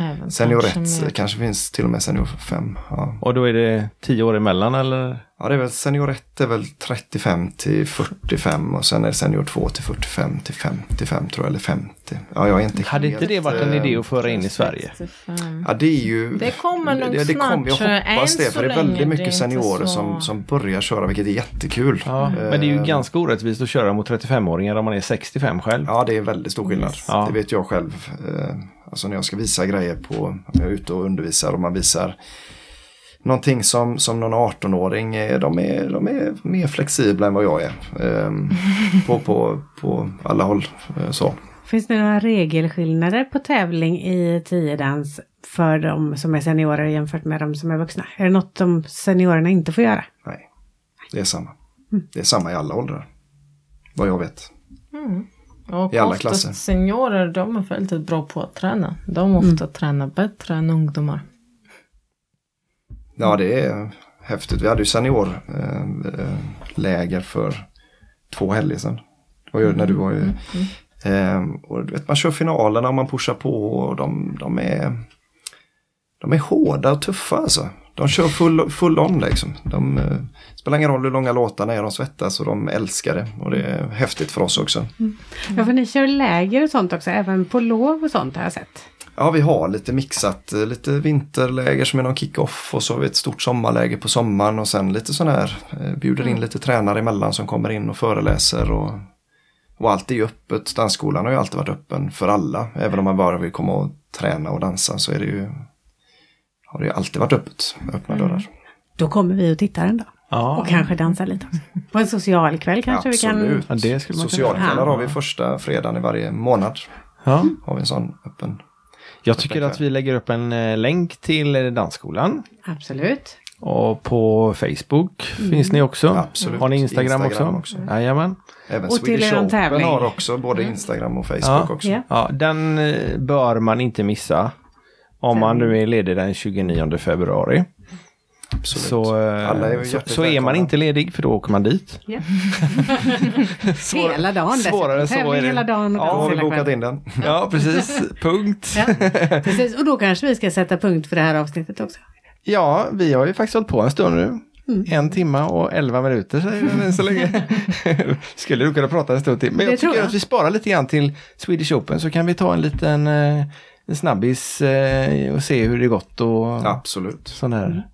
Även Senior kanske 1 mer. kanske finns till och med senior 5. Ja. Och då är det tio år emellan eller? ja, det är väl senior 1 är väl 35 till 45 och sen är senior 2 till 45 till 55 tror jag, eller 50. Ja, jag är inte Hade inte helt, det varit en eh, idé att föra in i Sverige? 65. Ja, det är ju... Det kommer nog det, det snart, Jag hoppas det, för det är väldigt det är mycket inte seniorer så- som, som börjar köra, vilket är jättekul. Ja, men det är ju Eh, ganska orättvist att köra mot 35-åringar om man är 65 själv. Ja, det är väldigt stor skillnad. Ja. Det vet jag själv. Alltså när jag ska visa grejer på, om jag är ute och undervisar och man visar någonting som, som någon 18-åring, är, de är, de är mer flexibla än vad jag är. Eh, på, på, på alla håll. eh, Så. Finns det några regelskillnader på tävling i tiodans för de som är seniorer jämfört med de som är vuxna? Är det något de seniorerna inte får göra? Nej, det är samma. Det är samma i alla åldrar. Vad jag vet. Och I alla oftast klasser. seniorer, de är väldigt bra på att träna. De ofta tränar bättre än ungdomar. Ja, det är häftigt. Vi hade ju seniorläger för två helger sedan. Ju när du var ju... Eh, och du vet, man kör finalerna och man pushar på och de, de är... De är hårda och tuffa alltså. De kör full, full on liksom. De eh, spelar ingen roll hur långa låtarna är, de svettas och de älskar det. Och det är häftigt för oss också. Ja, för ni kör läger och sånt också, även på lov och sånt har jag sett. Ja, vi har lite mixat, eh, lite vinterläger som är någon kick-off och så har vi ett stort sommarläger på sommaren och sen lite sån här, eh, bjuder in lite tränare emellan som kommer in och föreläser och, och allt är ju öppet. Dansskolan har ju alltid varit öppen för alla, även om man bara vill komma och träna och dansa så är det ju, har det alltid varit öppet, öppna dörrar. Då kommer vi och tittar en dag. Ja, Och kanske dansar lite också. På en social kväll kanske vi kan... Absolut. Ja, det skulle man kunna Socialkvällar göra. har vi första fredagen i varje månad. ja. Har vi en sån öppen. Jag tycker att vi lägger upp en eh, länk till Dansskolan. Absolut. Och på Facebook finns ni också. Absolut. Har ni Instagram, Instagram också? också. Jajamän. Även Och till Swedish Open tävling. har också både Instagram och Facebook Ja. också. Ja. Ja, den eh, bör man inte missa. Om man nu är ledig den 29 februari. Absolut. Så, eh, är så, så är man inte ledig för då åker man dit. Ja. Svår- hela dagen dessutom. svårare så är det. hela dagen och Ja, har vi bokat in den? Ja, precis. Punkt. Ja, precis. Och då kanske vi ska sätta punkt för det här avsnittet också. Ja, vi har ju faktiskt hållit på en stund nu. En timma och elva minuter säger den än så länge. Skulle du kunna prata en stund till. Men Det jag tror tycker jag. att vi sparar lite grann till Swedish Open så kan vi ta en liten eh, en snabbis eh, och se hur det gått och Absolut. sån här.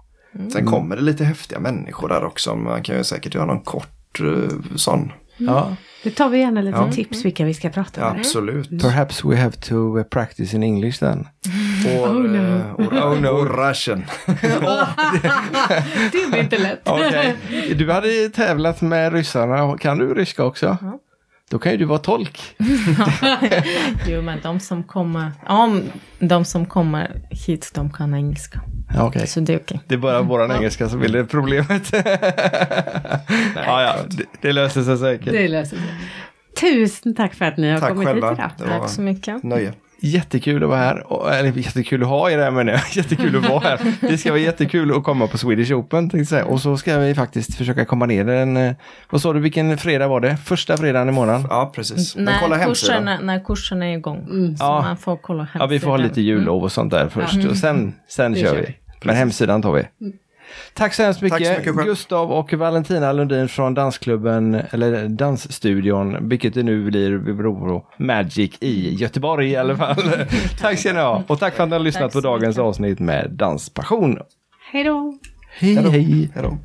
Sen kommer det lite häftiga människor där också. Man kan ju säkert göra någon kort eh, sån. Ja. Det tar vi gärna lite Ja. tips vilka vi ska prata Ja, med. absolut. Perhaps we have to uh, practice in English then. Or, Oh, no. eh, or, Oh, no. or Russian. Det blir inte lätt. Okej. Du hade tävlat med ryssarna. Kan du ryska också? Då kan ju du vara tolk. Jo, men de som kommer, om de som kommer hit, de kan engelska. Ja, Okej. Så det är okej. Det är bara våran engelska som är det problemet. ja, ja, det, det löser sig säkert. Det löser sig. Tusen tack för att ni har Tack kommit själva. hit idag. Tack så mycket. nöje. Jättekul att vara här. Och, eller jättekul att ha er här menar jag. Jättekul att vara här. Det ska vara jättekul att komma på Swedish Open. Tänkte jag. Och så ska vi faktiskt försöka komma ner en... eh, Vad sa du, vilken fredag var det? Första fredagen i månaden? Ja, precis. Men När kolla kursen, när kursen är igång. Så Ja. man får kolla hemsidan. Ja, vi får ha lite jullov och sånt där först. Och sen, sen Det kör vi. vi. Men hemsidan tar vi. Tack så hemskt mycket, så mycket. Gustav och Valentina Lundin från dansklubben, eller dansstudion, vilket det nu blir, vi beror på, Magic i Göteborg i alla fall. tack ska ni ha. Och tack för att ni har lyssnat på dagens avsnitt med Danspassion. Hej då! Hej hej! Hej då.